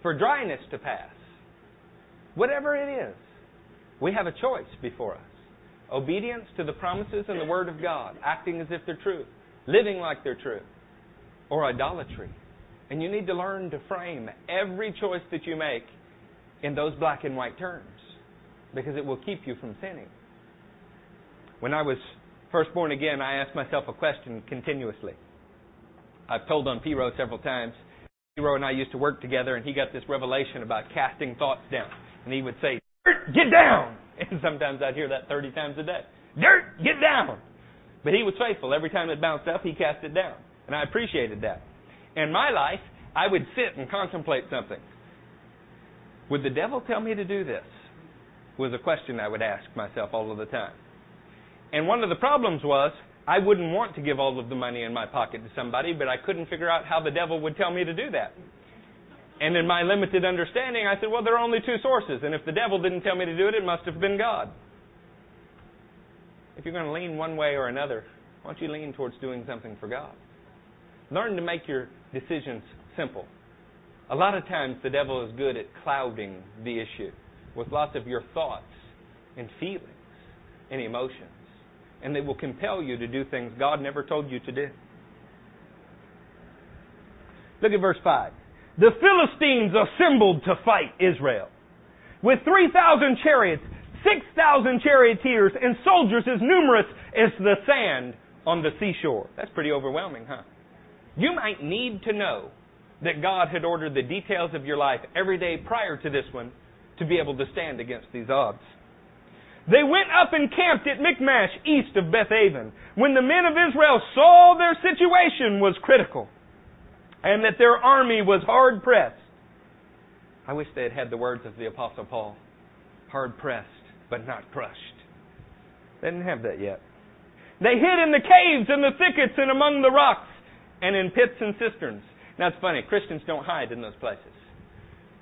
for dryness to pass. Whatever it is, we have a choice before us. Obedience to the promises and the Word of God, acting as if they're true, living like they're true, or idolatry. And you need to learn to frame every choice that you make in those black and white terms because it will keep you from sinning. When I was first born again, I asked myself a question continuously. I've told on Piro several times. Piro and I used to work together, and he got this revelation about casting thoughts down. And he would say, get down! And sometimes I'd hear that 30 times a day. Dirt, get down! But he was faithful. Every time it bounced up, he cast it down. And I appreciated that. In my life, I would sit and contemplate something. Would the devil tell me to do this? Was a question I would ask myself all of the time. And one of the problems was I wouldn't want to give all of the money in my pocket to somebody, but I couldn't figure out how the devil would tell me to do that. And in my limited understanding, I said, well, there are only two sources, and if the devil didn't tell me to do it, it must have been God. If you're going to lean one way or another, why don't you lean towards doing something for God? Learn to make your decisions simple. A lot of times the devil is good at clouding the issue with lots of your thoughts and feelings and emotions and they will compel you to do things God never told you to do. Look at verse 5. The Philistines assembled to fight Israel. With 3,000 chariots, 6,000 charioteers, and soldiers as numerous as the sand on the seashore. That's pretty overwhelming, huh? You might need to know that God had ordered the details of your life every day prior to this one to be able to stand against these odds. They went up and camped at Michmash, east of Bethaven, when the men of Israel saw their situation was critical and that their army was hard pressed. I wish they had had the words of the Apostle Paul hard pressed, but not crushed. They didn't have that yet. They hid in the caves and the thickets and among the rocks and in pits and cisterns. Now it's funny, Christians don't hide in those places.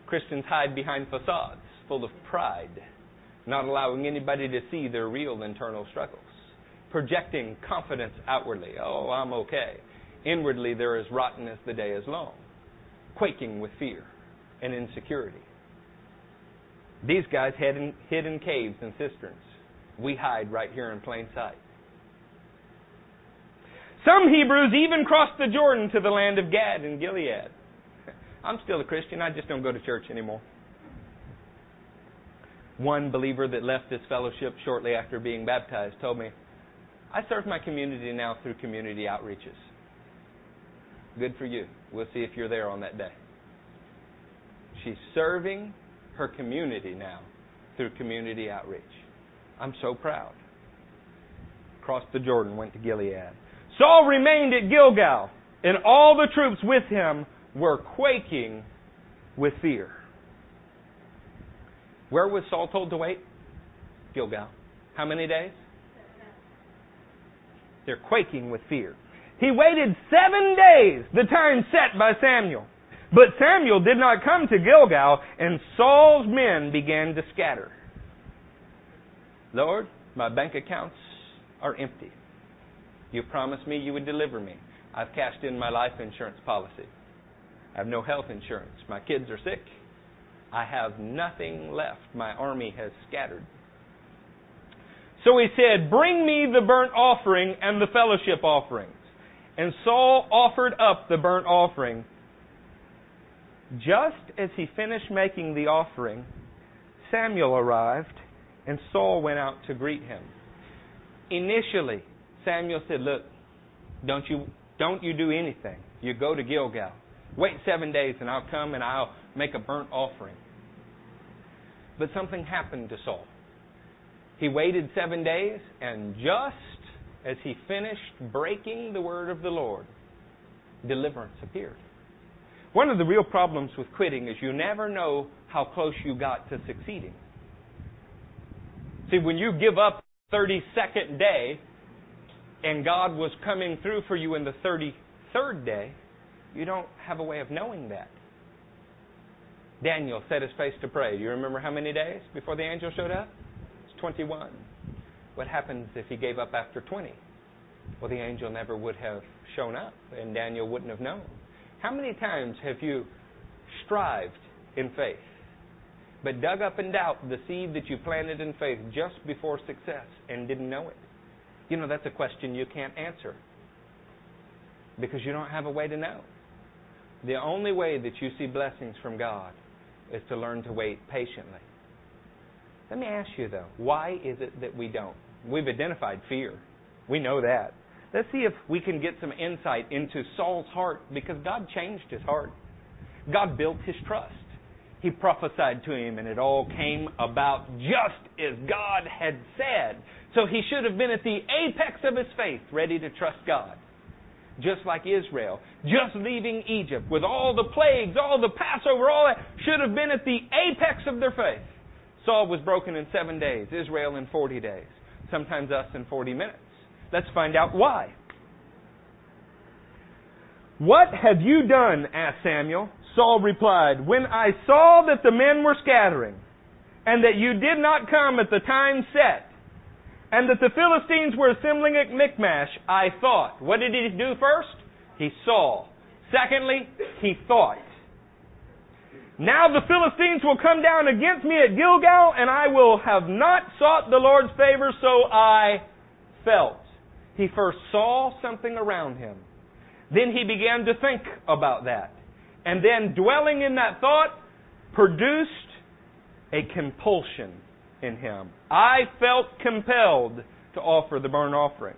Christians hide behind facades full of pride not allowing anybody to see their real internal struggles, projecting confidence outwardly. Oh, I'm okay. Inwardly, they're as rotten as the day is long, quaking with fear, and insecurity. These guys hid in, hid in caves and cisterns. We hide right here in plain sight. Some Hebrews even crossed the Jordan to the land of Gad and Gilead. I'm still a Christian, I just don't go to church anymore. One believer that left this fellowship shortly after being baptized told me, I serve my community now through community outreaches. Good for you. We'll see if you're there on that day. She's serving her community now through community outreach. I'm so proud. Crossed the Jordan, went to Gilead. Saul remained at Gilgal, and all the troops with him were quaking with fear. Where was Saul told to wait? Gilgal. How many days? They're quaking with fear. He waited seven days, the time set by Samuel. But Samuel did not come to Gilgal, and Saul's men began to scatter. Lord, my bank accounts are empty. You promised me you would deliver me. I've cashed in my life insurance policy. I have no health insurance. My kids are sick. I have nothing left. My army has scattered. So he said, Bring me the burnt offering and the fellowship offerings. And Saul offered up the burnt offering. Just as he finished making the offering, Samuel arrived, and Saul went out to greet him. Initially, Samuel said, Look, don't you, don't you do anything. You go to Gilgal. Wait seven days, and I'll come and I'll make a burnt offering. But something happened to Saul. He waited seven days, and just as he finished breaking the word of the Lord, deliverance appeared. One of the real problems with quitting is you never know how close you got to succeeding. See, when you give up 32nd day and God was coming through for you in the 33rd day, you don't have a way of knowing that. Daniel set his face to pray. Do you remember how many days before the angel showed up? It's 21. What happens if he gave up after 20? Well, the angel never would have shown up, and Daniel wouldn't have known. How many times have you strived in faith, but dug up in doubt the seed that you planted in faith just before success and didn't know it? You know, that's a question you can't answer because you don't have a way to know. The only way that you see blessings from God is to learn to wait patiently. Let me ask you though, why is it that we don't? We've identified fear. We know that. Let's see if we can get some insight into Saul's heart because God changed his heart. God built his trust. He prophesied to him and it all came about just as God had said. So he should have been at the apex of his faith, ready to trust God. Just like Israel, just leaving Egypt with all the plagues, all the Passover, all that, should have been at the apex of their faith. Saul was broken in seven days, Israel in 40 days, sometimes us in 40 minutes. Let's find out why. What have you done? asked Samuel. Saul replied, When I saw that the men were scattering, and that you did not come at the time set, and that the Philistines were assembling at Michmash, I thought. What did he do first? He saw. Secondly, he thought. Now the Philistines will come down against me at Gilgal, and I will have not sought the Lord's favor, so I felt. He first saw something around him. Then he began to think about that. And then, dwelling in that thought, produced a compulsion in him. I felt compelled to offer the burnt offering.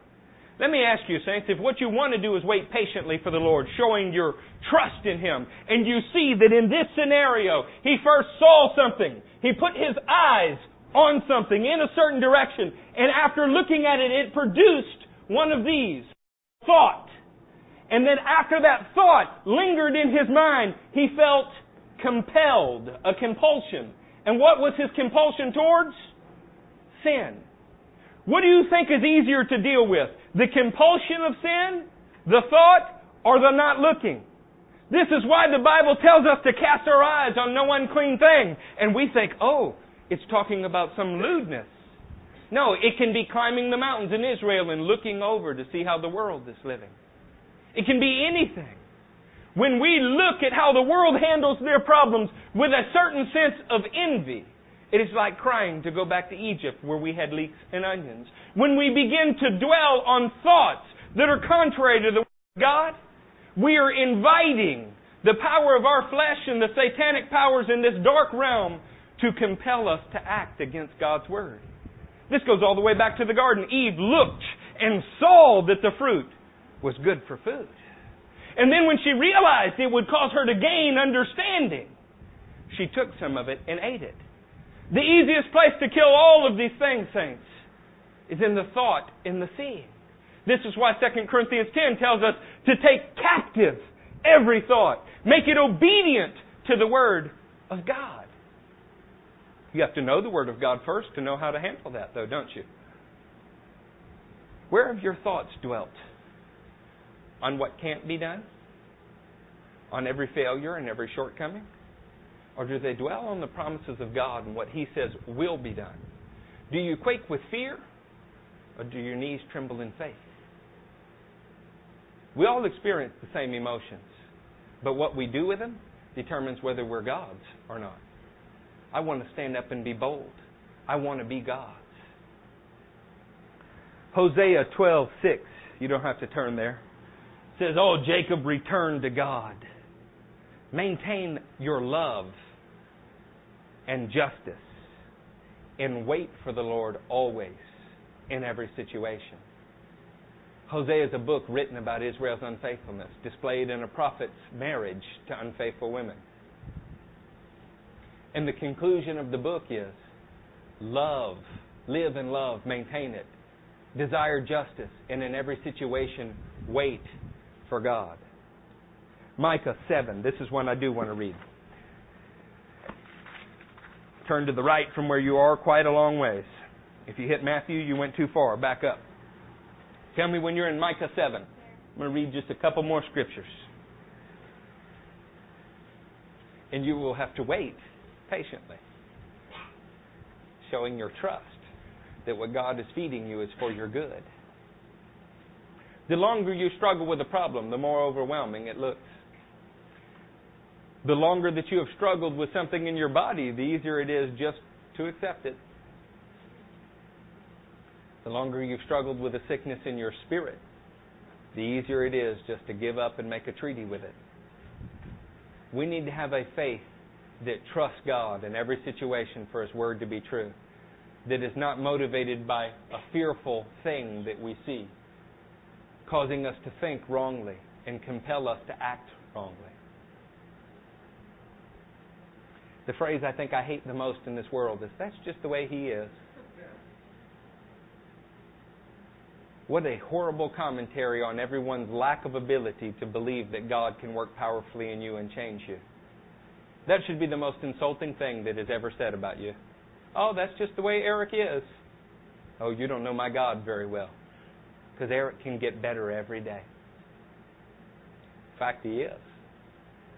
Let me ask you, saints, if what you want to do is wait patiently for the Lord, showing your trust in Him, and you see that in this scenario, He first saw something. He put His eyes on something in a certain direction, and after looking at it, it produced one of these thought. And then after that thought lingered in his mind, he felt compelled, a compulsion. And what was his compulsion towards? Sin. What do you think is easier to deal with? The compulsion of sin, the thought, or the not looking? This is why the Bible tells us to cast our eyes on no unclean thing. And we think, oh, it's talking about some lewdness. No, it can be climbing the mountains in Israel and looking over to see how the world is living. It can be anything. When we look at how the world handles their problems, with a certain sense of envy. It is like crying to go back to Egypt where we had leeks and onions. When we begin to dwell on thoughts that are contrary to the Word of God, we are inviting the power of our flesh and the satanic powers in this dark realm to compel us to act against God's Word. This goes all the way back to the garden. Eve looked and saw that the fruit was good for food. And then when she realized it would cause her to gain understanding, she took some of it and ate it. The easiest place to kill all of these things, saints, is in the thought, in the seeing. This is why 2 Corinthians 10 tells us to take captive every thought, make it obedient to the Word of God. You have to know the Word of God first to know how to handle that, though, don't you? Where have your thoughts dwelt? On what can't be done? On every failure and every shortcoming? Or do they dwell on the promises of God and what He says will be done? Do you quake with fear? Or do your knees tremble in faith? We all experience the same emotions, but what we do with them determines whether we're God's or not. I want to stand up and be bold. I want to be God's. Hosea 12:6. You don't have to turn there. says, "Oh Jacob, return to God. Maintain your love and justice and wait for the Lord always in every situation." Hosea is a book written about Israel's unfaithfulness, displayed in a prophet's marriage to unfaithful women. And the conclusion of the book is love, live in love, maintain it, desire justice, and in every situation, wait for God. Micah 7. This is one I do want to read. Turn to the right from where you are quite a long ways. If you hit Matthew, you went too far. Back up. Tell me when you're in Micah 7. I'm going to read just a couple more scriptures. And you will have to wait patiently, showing your trust that what God is feeding you is for your good. The longer you struggle with a problem, the more overwhelming it looks. The longer that you have struggled with something in your body, the easier it is just to accept it. The longer you've struggled with a sickness in your spirit, the easier it is just to give up and make a treaty with it. We need to have a faith that trusts God in every situation for His Word to be true, that is not motivated by a fearful thing that we see, causing us to think wrongly and compel us to act wrongly. The phrase I think I hate the most in this world is that's just the way He is. What a horrible commentary on everyone's lack of ability to believe that God can work powerfully in you and change you. That should be the most insulting thing that is ever said about you. Oh, that's just the way Eric is. Oh, you don't know my God very well. Because Eric can get better every day. In fact, he is.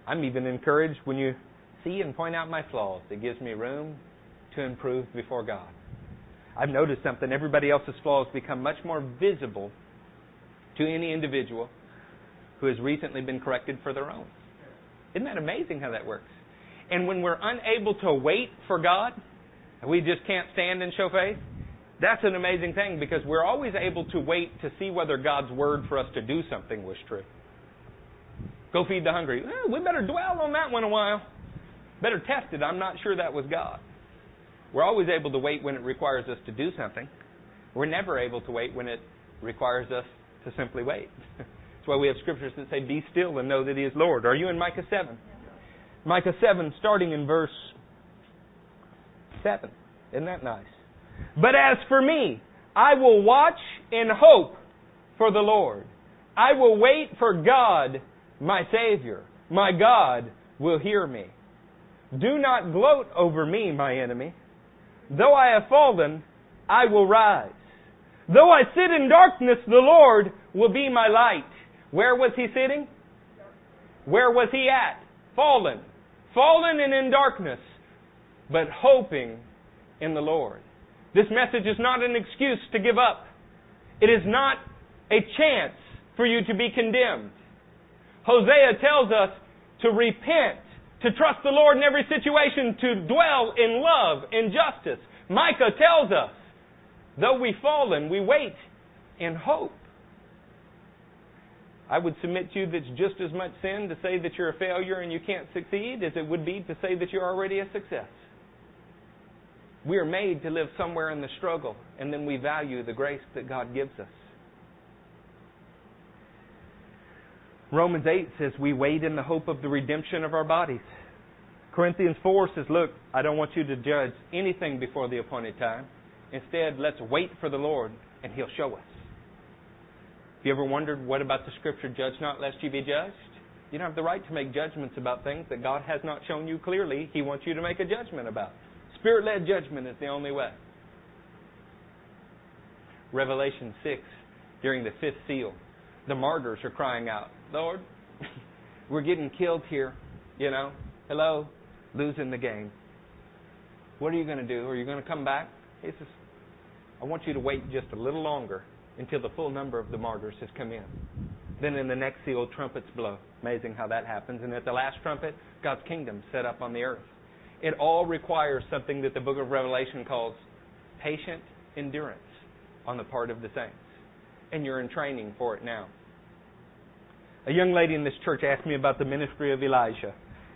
I'm even encouraged when you see and point out my flaws. It gives me room to improve before God. I've noticed something. Everybody else's flaws become much more visible to any individual who has recently been corrected for their own. Isn't that amazing how that works? And when we're unable to wait for God, we just can't stand and show faith, that's an amazing thing because we're always able to wait to see whether God's word for us to do something was true. Go feed the hungry. Eh, we better dwell on that one a while. Better test it. I'm not sure that was God. We're always able to wait when it requires us to do something. We're never able to wait when it requires us to simply wait. That's why we have scriptures that say, Be still and know that He is Lord. Are you in Micah 7? Micah 7, starting in verse 7. Isn't that nice? But as for me, I will watch and hope for the Lord. I will wait for God, my Savior. My God will hear me. Do not gloat over me, my enemy. Though I have fallen, I will rise. Though I sit in darkness, the Lord will be my light. Where was he sitting? Where was he at? Fallen. Fallen and in darkness, but hoping in the Lord. This message is not an excuse to give up. It is not a chance for you to be condemned. Hosea tells us to repent to trust the Lord in every situation, to dwell in love and justice. Micah tells us, though we fallen, we wait in hope. I would submit to you that it's just as much sin to say that you're a failure and you can't succeed as it would be to say that you're already a success. We are made to live somewhere in the struggle, and then we value the grace that God gives us. Romans 8 says we wait in the hope of the redemption of our bodies. Corinthians 4 says, Look, I don't want you to judge anything before the appointed time. Instead, let's wait for the Lord, and He'll show us. Have you ever wondered what about the scripture, judge not lest you be judged? You don't have the right to make judgments about things that God has not shown you clearly He wants you to make a judgment about. Spirit led judgment is the only way. Revelation 6, during the fifth seal, the martyrs are crying out, Lord, we're getting killed here, you know. Hello, losing the game. What are you going to do? Are you going to come back? He says, I want you to wait just a little longer until the full number of the martyrs has come in. Then in the next seal, trumpets blow. Amazing how that happens. And at the last trumpet, God's kingdom set up on the earth. It all requires something that the book of Revelation calls patient endurance on the part of the saints. And you're in training for it now. A young lady in this church asked me about the ministry of Elijah,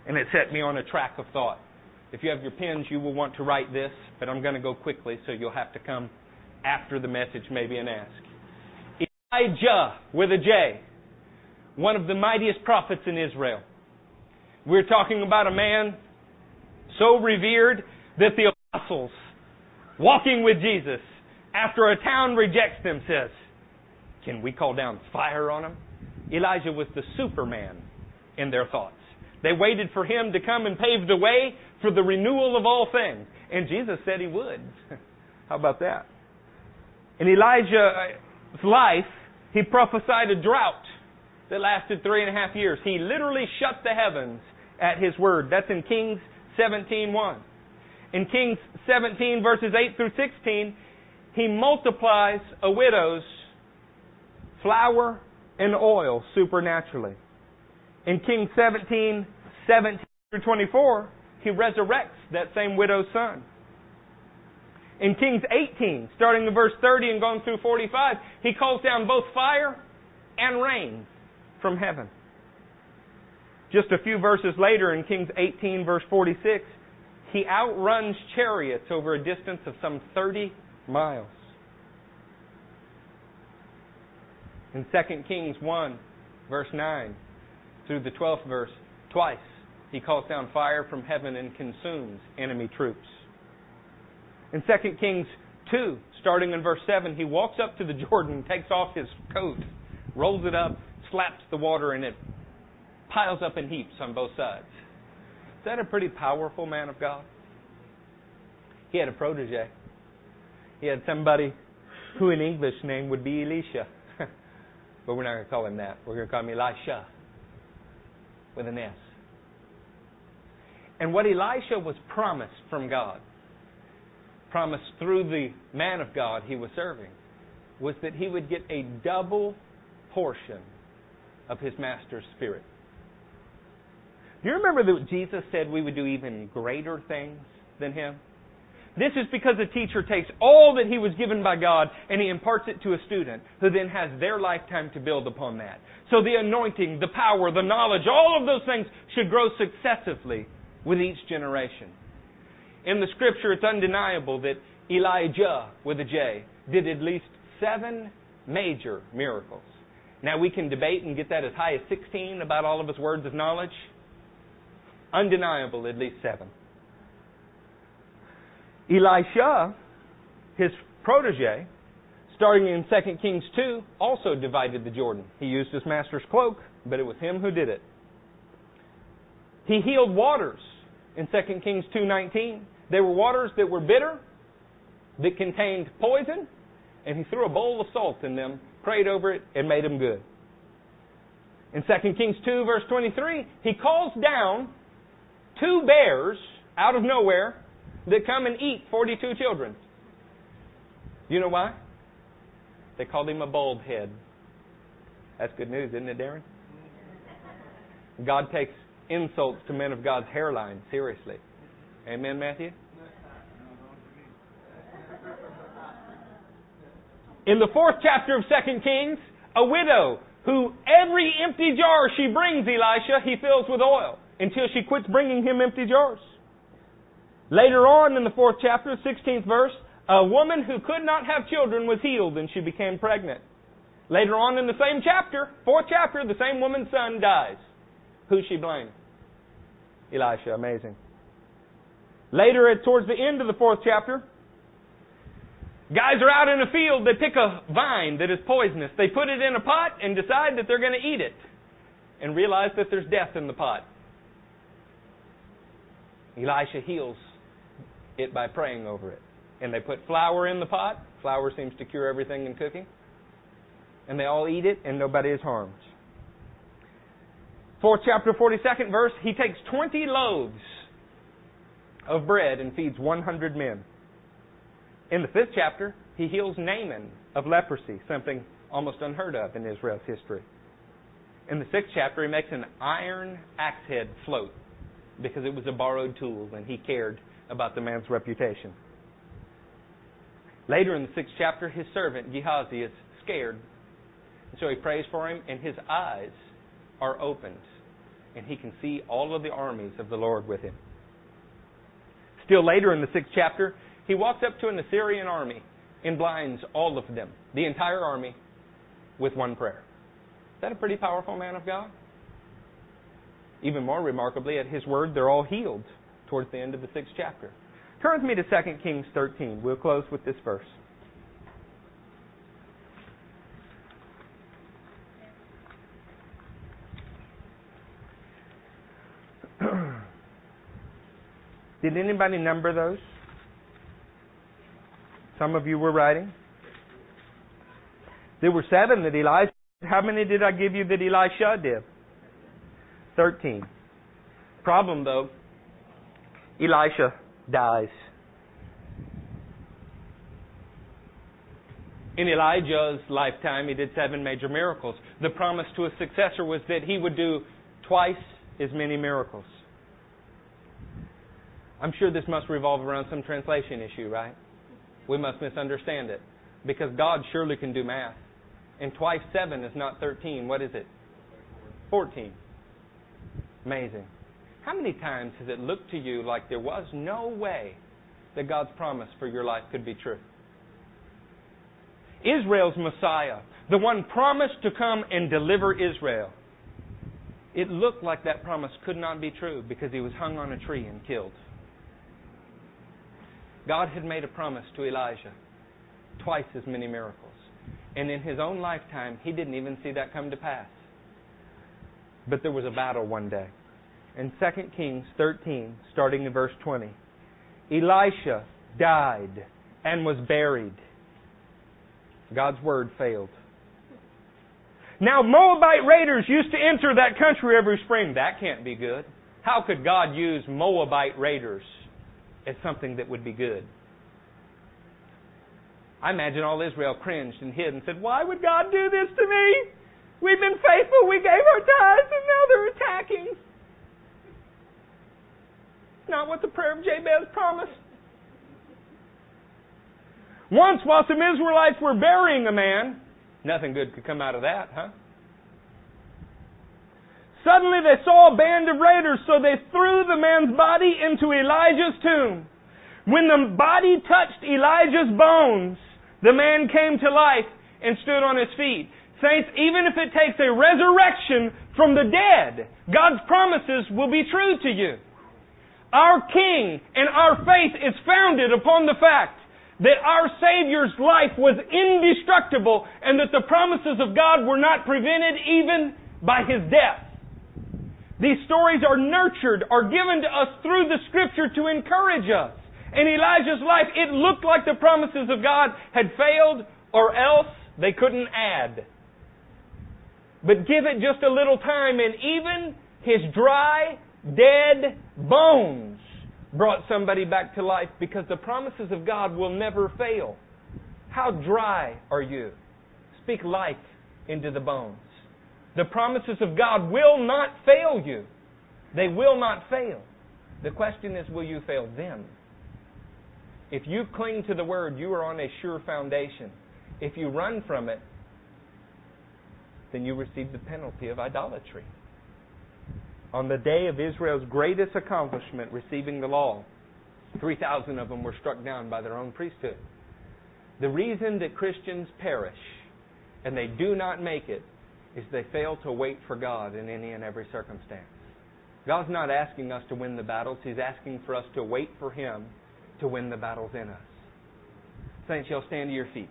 and it set me on a track of thought. If you have your pens, you will want to write this, but I'm going to go quickly, so you'll have to come after the message maybe and ask. Elijah with a J, one of the mightiest prophets in Israel. We're talking about a man so revered that the apostles, walking with Jesus, after a town rejects them, says, Can we call down fire on them? Elijah was the superman in their thoughts. They waited for him to come and pave the way for the renewal of all things. And Jesus said he would. How about that? In Elijah's life, he prophesied a drought that lasted three and a half years. He literally shut the heavens at his word. That's in Kings 17.1. In Kings 17 verses 8 through 16, he multiplies a widow's flour and oil supernaturally. In Kings 17, 17 through 24, he resurrects that same widow's son. In Kings 18, starting in verse 30 and going through 45, he calls down both fire and rain from heaven. Just a few verses later in Kings 18, verse 46, he outruns chariots over a distance of some 30 miles. In 2 Kings 1, verse 9 through the 12th verse, twice he calls down fire from heaven and consumes enemy troops. In 2 Kings 2, starting in verse 7, he walks up to the Jordan, takes off his coat, rolls it up, slaps the water, and it piles up in heaps on both sides. Is that a pretty powerful man of God? He had a protege. He had somebody who in English name would be Elisha. But we're not going to call him that. We're going to call him Elisha with an S. And what Elisha was promised from God promised through the man of God he was serving was that he would get a double portion of his master's spirit. Do you remember that Jesus said we would do even greater things than him? This is because a teacher takes all that he was given by God and he imparts it to a student who then has their lifetime to build upon that. So the anointing, the power, the knowledge, all of those things should grow successively with each generation. In the scripture, it's undeniable that Elijah, with a J, did at least seven major miracles. Now, we can debate and get that as high as 16 about all of his words of knowledge. Undeniable, at least seven. Elisha, his protege, starting in 2 Kings 2, also divided the Jordan. He used his master's cloak, but it was him who did it. He healed waters in 2 Kings 2:19. They were waters that were bitter, that contained poison, and he threw a bowl of salt in them, prayed over it, and made them good. In 2 Kings 2, verse 23, he calls down two bears out of nowhere that come and eat 42 children. You know why? They called him a bald head. That's good news, isn't it, Darren? God takes insults to men of God's hairline seriously. Amen, Matthew? In the fourth chapter of 2 Kings, a widow who every empty jar she brings Elisha, he fills with oil until she quits bringing him empty jars. Later on in the fourth chapter, 16th verse, a woman who could not have children was healed and she became pregnant. Later on in the same chapter, fourth chapter, the same woman's son dies. Who's she blame? Elisha, amazing. Later, towards the end of the fourth chapter, guys are out in a field, they pick a vine that is poisonous. They put it in a pot and decide that they're going to eat it and realize that there's death in the pot. Elisha heals it by praying over it. And they put flour in the pot. Flour seems to cure everything in cooking. And they all eat it, and nobody is harmed. Fourth chapter, 42nd verse, he takes 20 loaves of bread and feeds 100 men. In the fifth chapter, he heals Naaman of leprosy, something almost unheard of in Israel's history. In the sixth chapter, he makes an iron axe head float because it was a borrowed tool and he cared about the man's reputation. Later in the sixth chapter, his servant Gehazi is scared. And so he prays for him, and his eyes are opened, and he can see all of the armies of the Lord with him. Still later in the sixth chapter, he walks up to an Assyrian army and blinds all of them, the entire army, with one prayer. Is that a pretty powerful man of God? Even more remarkably, at his word, they're all healed towards the end of the sixth chapter. Turn with me to 2 Kings 13. We'll close with this verse. Did anybody number those? Some of you were writing. There were seven that Elijah. How many did I give you that Elisha did? Thirteen. Problem though, Elisha dies. In Elijah's lifetime, he did seven major miracles. The promise to his successor was that he would do twice as many miracles. I'm sure this must revolve around some translation issue, right? We must misunderstand it. Because God surely can do math. And twice seven is not 13. What is it? 14. Amazing. How many times has it looked to you like there was no way that God's promise for your life could be true? Israel's Messiah, the one promised to come and deliver Israel, it looked like that promise could not be true because he was hung on a tree and killed. God had made a promise to Elisha twice as many miracles. And in his own lifetime, he didn't even see that come to pass. But there was a battle one day. In 2 Kings 13, starting in verse 20, Elisha died and was buried. God's word failed. Now, Moabite raiders used to enter that country every spring. That can't be good. How could God use Moabite raiders as something that would be good? I imagine all Israel cringed and hid and said, Why would God do this to me? We've been faithful, we gave our tithes, and now they're attacking. Not what the prayer of Jabez promised. Once, while some Israelites were burying a man, nothing good could come out of that, huh? Suddenly they saw a band of raiders, so they threw the man's body into Elisha's tomb. When the body touched Elisha's bones, the man came to life and stood on his feet. Saints, even if it takes a resurrection from the dead, God's promises will be true to you. Our King and our faith is founded upon the fact that our Savior's life was indestructible and that the promises of God were not prevented even by His death. These stories are nurtured, are given to us through the Scripture to encourage us. In Elisha's life, it looked like the promises of God had failed or else they couldn't add. But give it just a little time and even his dry, dead bones brought somebody back to life because the promises of God will never fail. How dry are you? Speak life into the bones. The promises of God will not fail you. They will not fail. The question is, will you fail them? If you cling to the Word, you are on a sure foundation. If you run from it, then you receive the penalty of idolatry. On the day of Israel's greatest accomplishment, receiving the law, 3,000 of them were struck down by their own priesthood. The reason that Christians perish and they do not make it is they fail to wait for God in any and every circumstance. God's not asking us to win the battles, He's asking for us to wait for Him to win the battles in us. Saints, y'all stand to your feet.